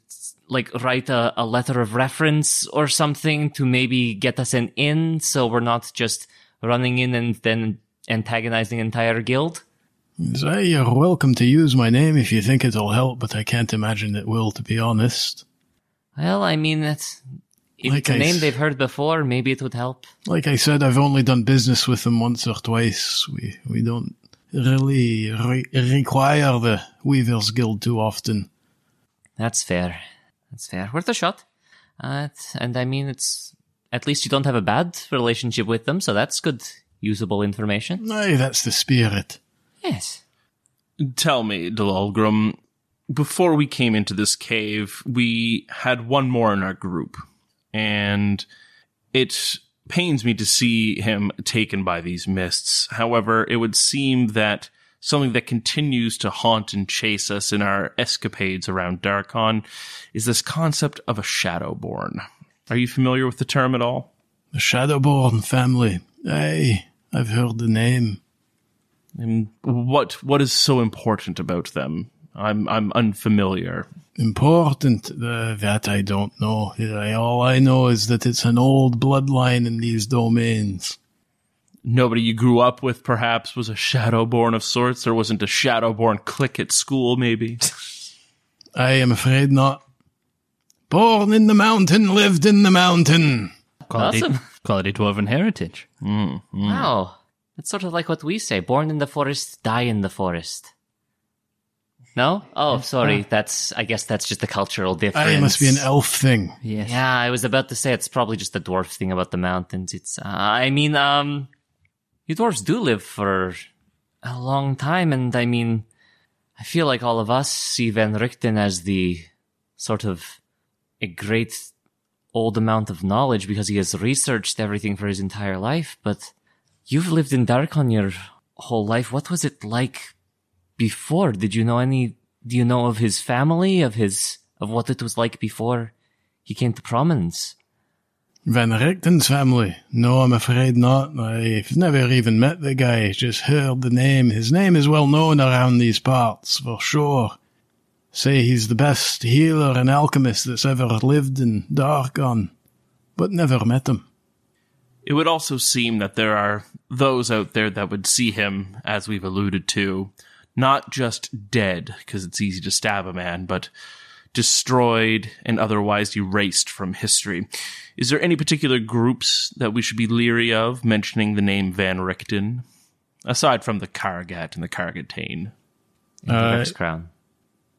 like, write a, a letter of reference or something to maybe get us an in so we're not just running in and then antagonizing the entire guild? Aye, you're welcome to use my name if you think it'll help, but I can't imagine it will, to be honest. Well, I mean, that's, if Like it's a name they've heard before, maybe it would help. Like I said, I've only done business with them once or twice. We we don't really re- require the Weavers Guild too often. That's fair. That's fair. Worth a shot. Uh, and I mean, it's, at least you don't have a bad relationship with them, so that's good, usable information. Aye, that's the spirit. Yes. Tell me, Delulgrim, before we came into this cave, we had one more in our group, and it pains me to see him taken by these mists. However, it would seem that something that continues to haunt and chase us in our escapades around Darkon is this concept of a Shadowborn. Are you familiar with the term at all? The Shadowborn family. Aye, I've heard the name. And what what is so important about them? I'm I'm unfamiliar. Important, uh, that I don't know. All I know is that it's an old bloodline in these domains. nobody you grew up with perhaps was a shadowborn of sorts There wasn't a shadowborn clique at school maybe I am afraid not. Born in the mountain, lived in the mountain. Quality, Awesome. quality dwarven heritage. Wow. It's sort of like what we say born in the forest, die in the forest. No? Oh, sorry. That's, I guess that's just a cultural difference. It must be an elf thing. Yes. Yeah, I was about to say it's probably just a dwarf thing about the mountains. It's, uh, I mean, um, you dwarves do live for a long time, and I mean, I feel like all of us see Van Richten as the sort of a great old amount of knowledge because he has researched everything for his entire life, but you've lived in Darkon your whole life. What was it like before? Did you know any, do you know of his family, of his, of what it was like before he came to prominence? Van Richten's family? No, I'm afraid not. I've never even met the guy, just heard the name. His name is well known around these parts, for sure. Say he's the best healer and alchemist that's ever lived in Darkon, but never met him. it would also seem that there are those out there that would see him as we've alluded to not just dead because it's easy to stab a man but destroyed and otherwise erased from history is there any particular groups that we should be leery of mentioning the name van richten aside from the kargat and the kargatane In the Uh, Rex Crown.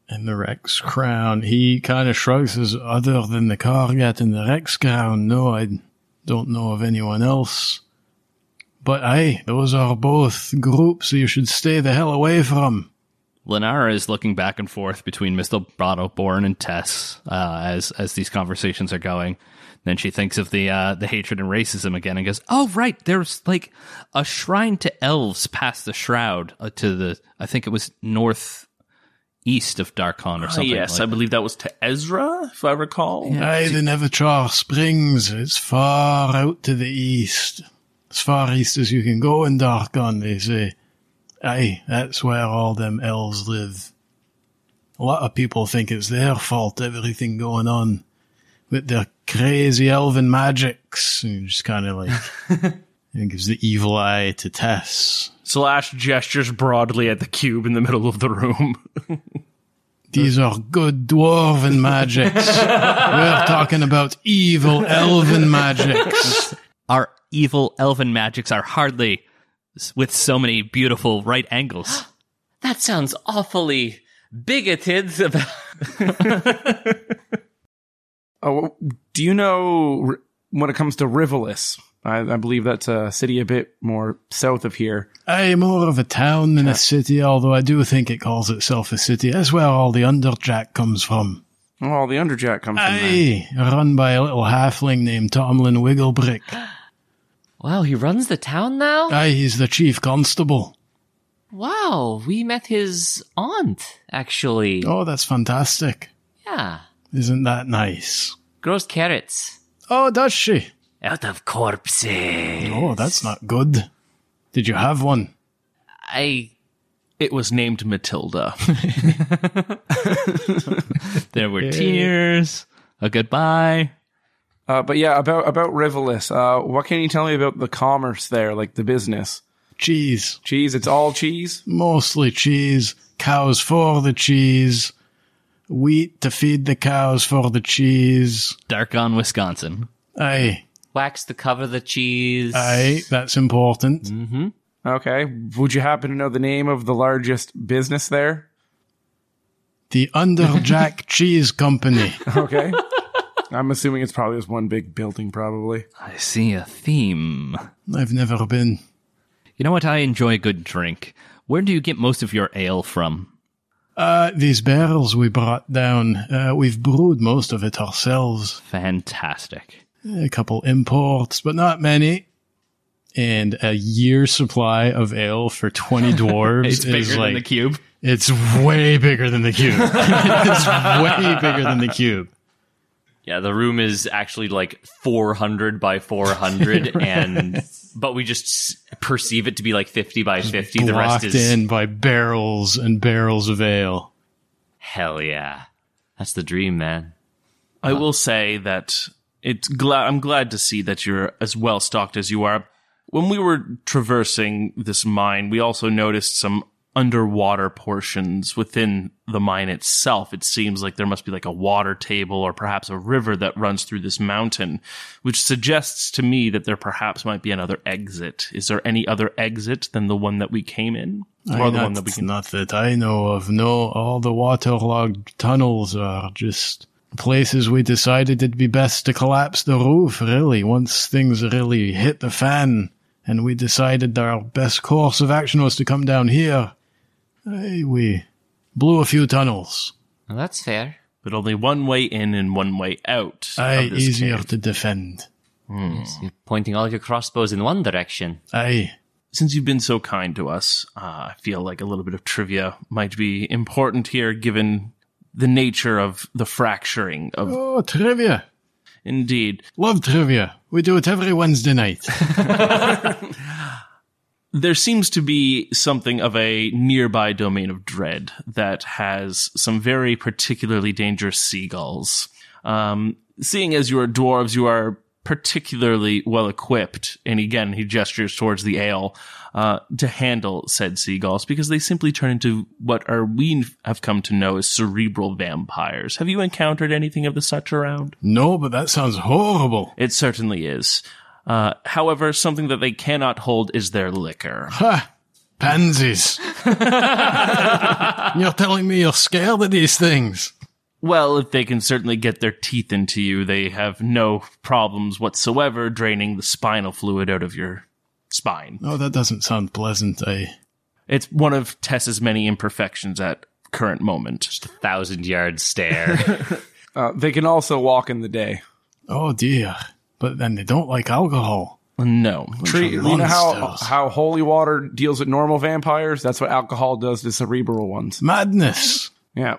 And the Rex Crown, he kind of shrugs as other than the Kargat and the Rex Crown. No, I don't know of anyone else. But aye, those are both groups you should stay the hell away from. Lenara is looking back and forth between Mr. Bottleborn and Tess uh, as as these conversations are going. Then she thinks of the uh, the hatred and racism again and goes, "Oh right, there's like a shrine to elves past the shroud uh, to the I think it was north east of Darkon or Uh, something." yes, like I believe that was to Ezra, if I recall. Aye, the Nevuchar Springs. It's far out to the east. As far east as you can go in Darkon, they say. Aye, that's where all them elves live. A lot of people think it's their fault, everything going on with their crazy elven magics. And just kind of like, it gives the evil eye to Tess. Slash gestures broadly at the cube in the middle of the room. These are good dwarven magics. We're talking about evil elven magics. Our evil elven magics are hardly with so many beautiful right angles. That sounds awfully bigoted about Oh, do you know when it comes to Rivalis? I, I believe that's a city a bit more south of here. Aye, more of a town than a city, although I do think it calls itself a city. That's where all the Underjack comes from. Oh, the Underjack comes from there. Aye, run by a little halfling named Tomlin Wigglebrick. Wow, he runs the town now? Aye, he's the chief constable. Wow, we met his aunt, actually. Oh, that's fantastic. Yeah. Isn't that nice? Grows carrots. Oh, does she? Out of corpses. Oh, that's not good. Did you have one? I It was named Matilda. There were tears, a goodbye. Uh, but yeah, about about Rivalis. Uh, what can you tell me about the commerce there, like the business? Cheese. Cheese. It's all cheese. Mostly cheese. Cows for the cheese. Wheat to feed the cows for the cheese. Darkon, Wisconsin. Aye. Wax to cover the cheese. Aye, that's important. Okay. Would you happen to know the name of the largest business there? The Underjack Cheese Company. Okay. I'm assuming it's probably just one big building, probably. I see a theme. I've never been. You know what? I enjoy a good drink. Where do you get most of your ale from? Uh, these barrels we brought down, uh, we've brewed most of it ourselves. Fantastic. A couple imports, but not many. And a year's supply of ale for 20 dwarves It's bigger is than like, the cube. it's way bigger than the cube. it's way bigger than the cube. Yeah, the room is actually like 400 by 400 and but we just perceive it to be like 50 by 50. The rest is in by barrels and barrels of ale. hell yeah. That's the dream, man. I will say that it's glad I'm glad to see that you're as well stocked as you are. When we were traversing this mine, we also noticed some underwater portions within the mine itself. It seems like there must be like a water table or perhaps a river that runs through this mountain, which suggests to me that there perhaps might be another exit. Is there any other exit than the one that we came in? Or the one that we can not that I know of. No, all the waterlogged tunnels are just places we decided it'd be best to collapse the roof, really, once things really hit the fan. And we decided our best course of action was to come down here. Aye, we blew a few tunnels. Well, that's fair. but only one way in and one way out. of Aye, this easier cave. to defend. Yes, you're pointing all your crossbows in one direction. Aye. since you've been so kind to us, uh, I feel like a little bit of trivia might be important here, given the nature of the fracturing of. Oh, trivia. Indeed, Love trivia. We do it every Wednesday night. there seems to be something of a nearby domain of dread that has some very particularly dangerous seagulls. Um, seeing as you are dwarves, you are particularly well equipped, and again, he gestures towards the ale, uh, to handle said seagulls because they simply turn into what are we have come to know as cerebral vampires. Have you encountered anything of the such around? no, but that sounds horrible. It certainly is. Uh, however, something that they cannot hold is their liquor. Ha! Pansies. you're telling me you're scared of these things? Well, if they can certainly get their teeth into you, they have no problems whatsoever draining the spinal fluid out of your spine. Oh, that doesn't sound pleasant. I It's one of Tess's many imperfections at current moment. Just a Thousand yard stare. Uh, they can also walk in the day. oh dear. But then they don't like alcohol. No. Tree, you know how monsters. how holy water deals with normal vampires? That's what alcohol does to cerebral ones. Madness. Yeah.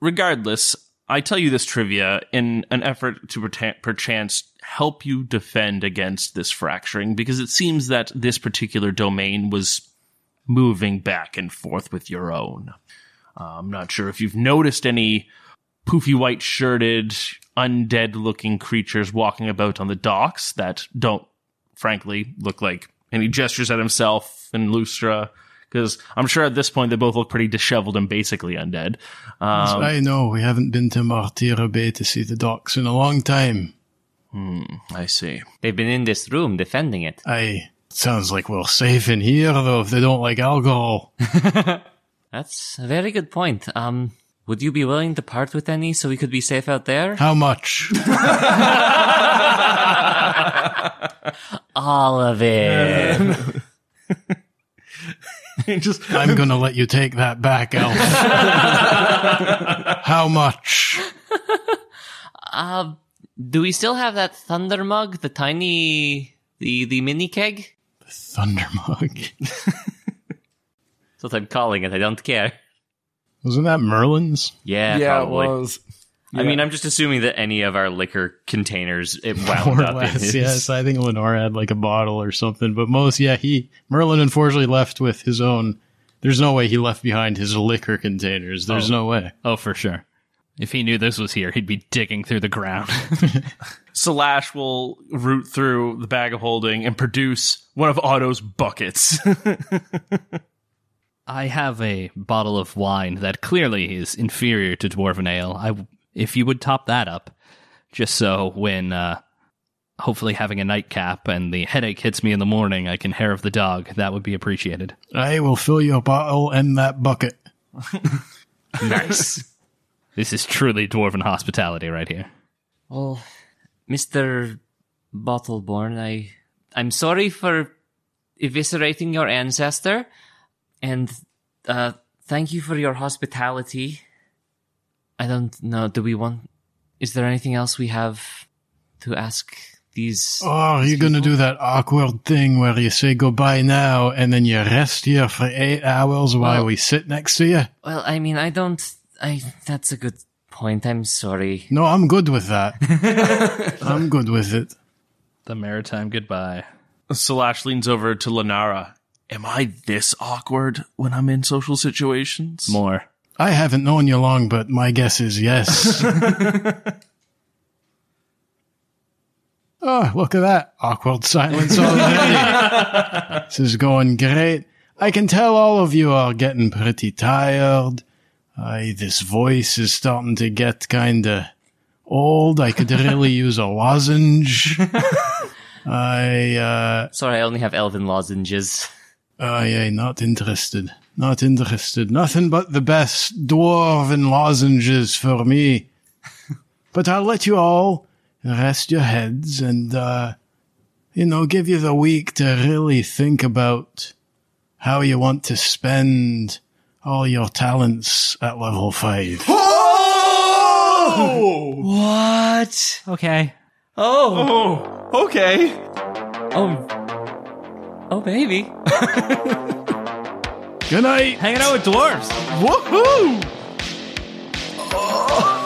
Regardless, I tell you this trivia in an effort to perta- perchance help you defend against this fracturing because it seems that this particular domain was moving back and forth with your own. Uh, I'm not sure if you've noticed any poofy white shirted, undead looking creatures walking about on the docks that don't, frankly, look like. And he gestures at himself and Lustra because I'm sure at this point they both look pretty disheveled and basically undead. Um, I know we haven't been to Martira Bay to see the docks in a long time. I see. They've been in this room defending it. I sounds like we're safe in here though if they don't like alcohol. That's a very good point. Um, would you be willing to part with any so we could be safe out there? How much? All of it. Just I'm gonna let you take that back, Elf. How much? uh, do we still have that thunder mug, the tiny, the the mini keg? The thunder mug. That's what I'm calling it. I don't care. Wasn't that Merlin's? Yeah, yeah, probably. it was. I mean, I'm just assuming that any of our liquor containers it More wound or up in less, his. yes. I think Lenara had like a bottle or something, but most, yeah, he, Merlin unfortunately left with his own. There's no way he left behind his liquor containers. There's oh. no way. Oh, for sure. If he knew this was here, he'd be digging through the ground. Salash will root through the bag of holding and produce one of Otto's buckets. I have a bottle of wine that clearly is inferior to dwarven ale. I, if you would top that up, just so when uh, hopefully having a nightcap and the headache hits me in the morning, I can hair of the dog. That would be appreciated. I will fill your bottle and that bucket. Nice. This is truly dwarven hospitality right here. well, Mister Bottleborn, I I'm sorry for eviscerating your ancestor, and uh, thank you for your hospitality. I don't know. Do we want? Is there anything else we have to ask these? Oh, are you gonna do that awkward thing where you say goodbye now and then you rest here for eight hours while Well- we sit next to you? Well, I mean, I don't. I that's a good point. I'm sorry. No, I'm good with that. I'm good with it. The maritime goodbye. Salash leans over to Lenara. Am I this awkward when I'm in social situations? More. I haven't known you long, but my guess is yes. oh, look at that. Awkward silence already. this is going great. I can tell all of you are getting pretty tired. I, this voice is starting to get kinda old. I could really use a lozenge. I, uh, Sorry, I only have elven lozenges. Oh, yeah, not interested. Not interested. Nothing but the best dwarven lozenges for me. but I'll let you all rest your heads and, uh, you know, give you the week to really think about how you want to spend all your talents at level five. Oh! What? Okay. Oh. Oh, okay. Oh. Oh, baby. Good night. Hanging out with dwarves. Woohoo! Oh.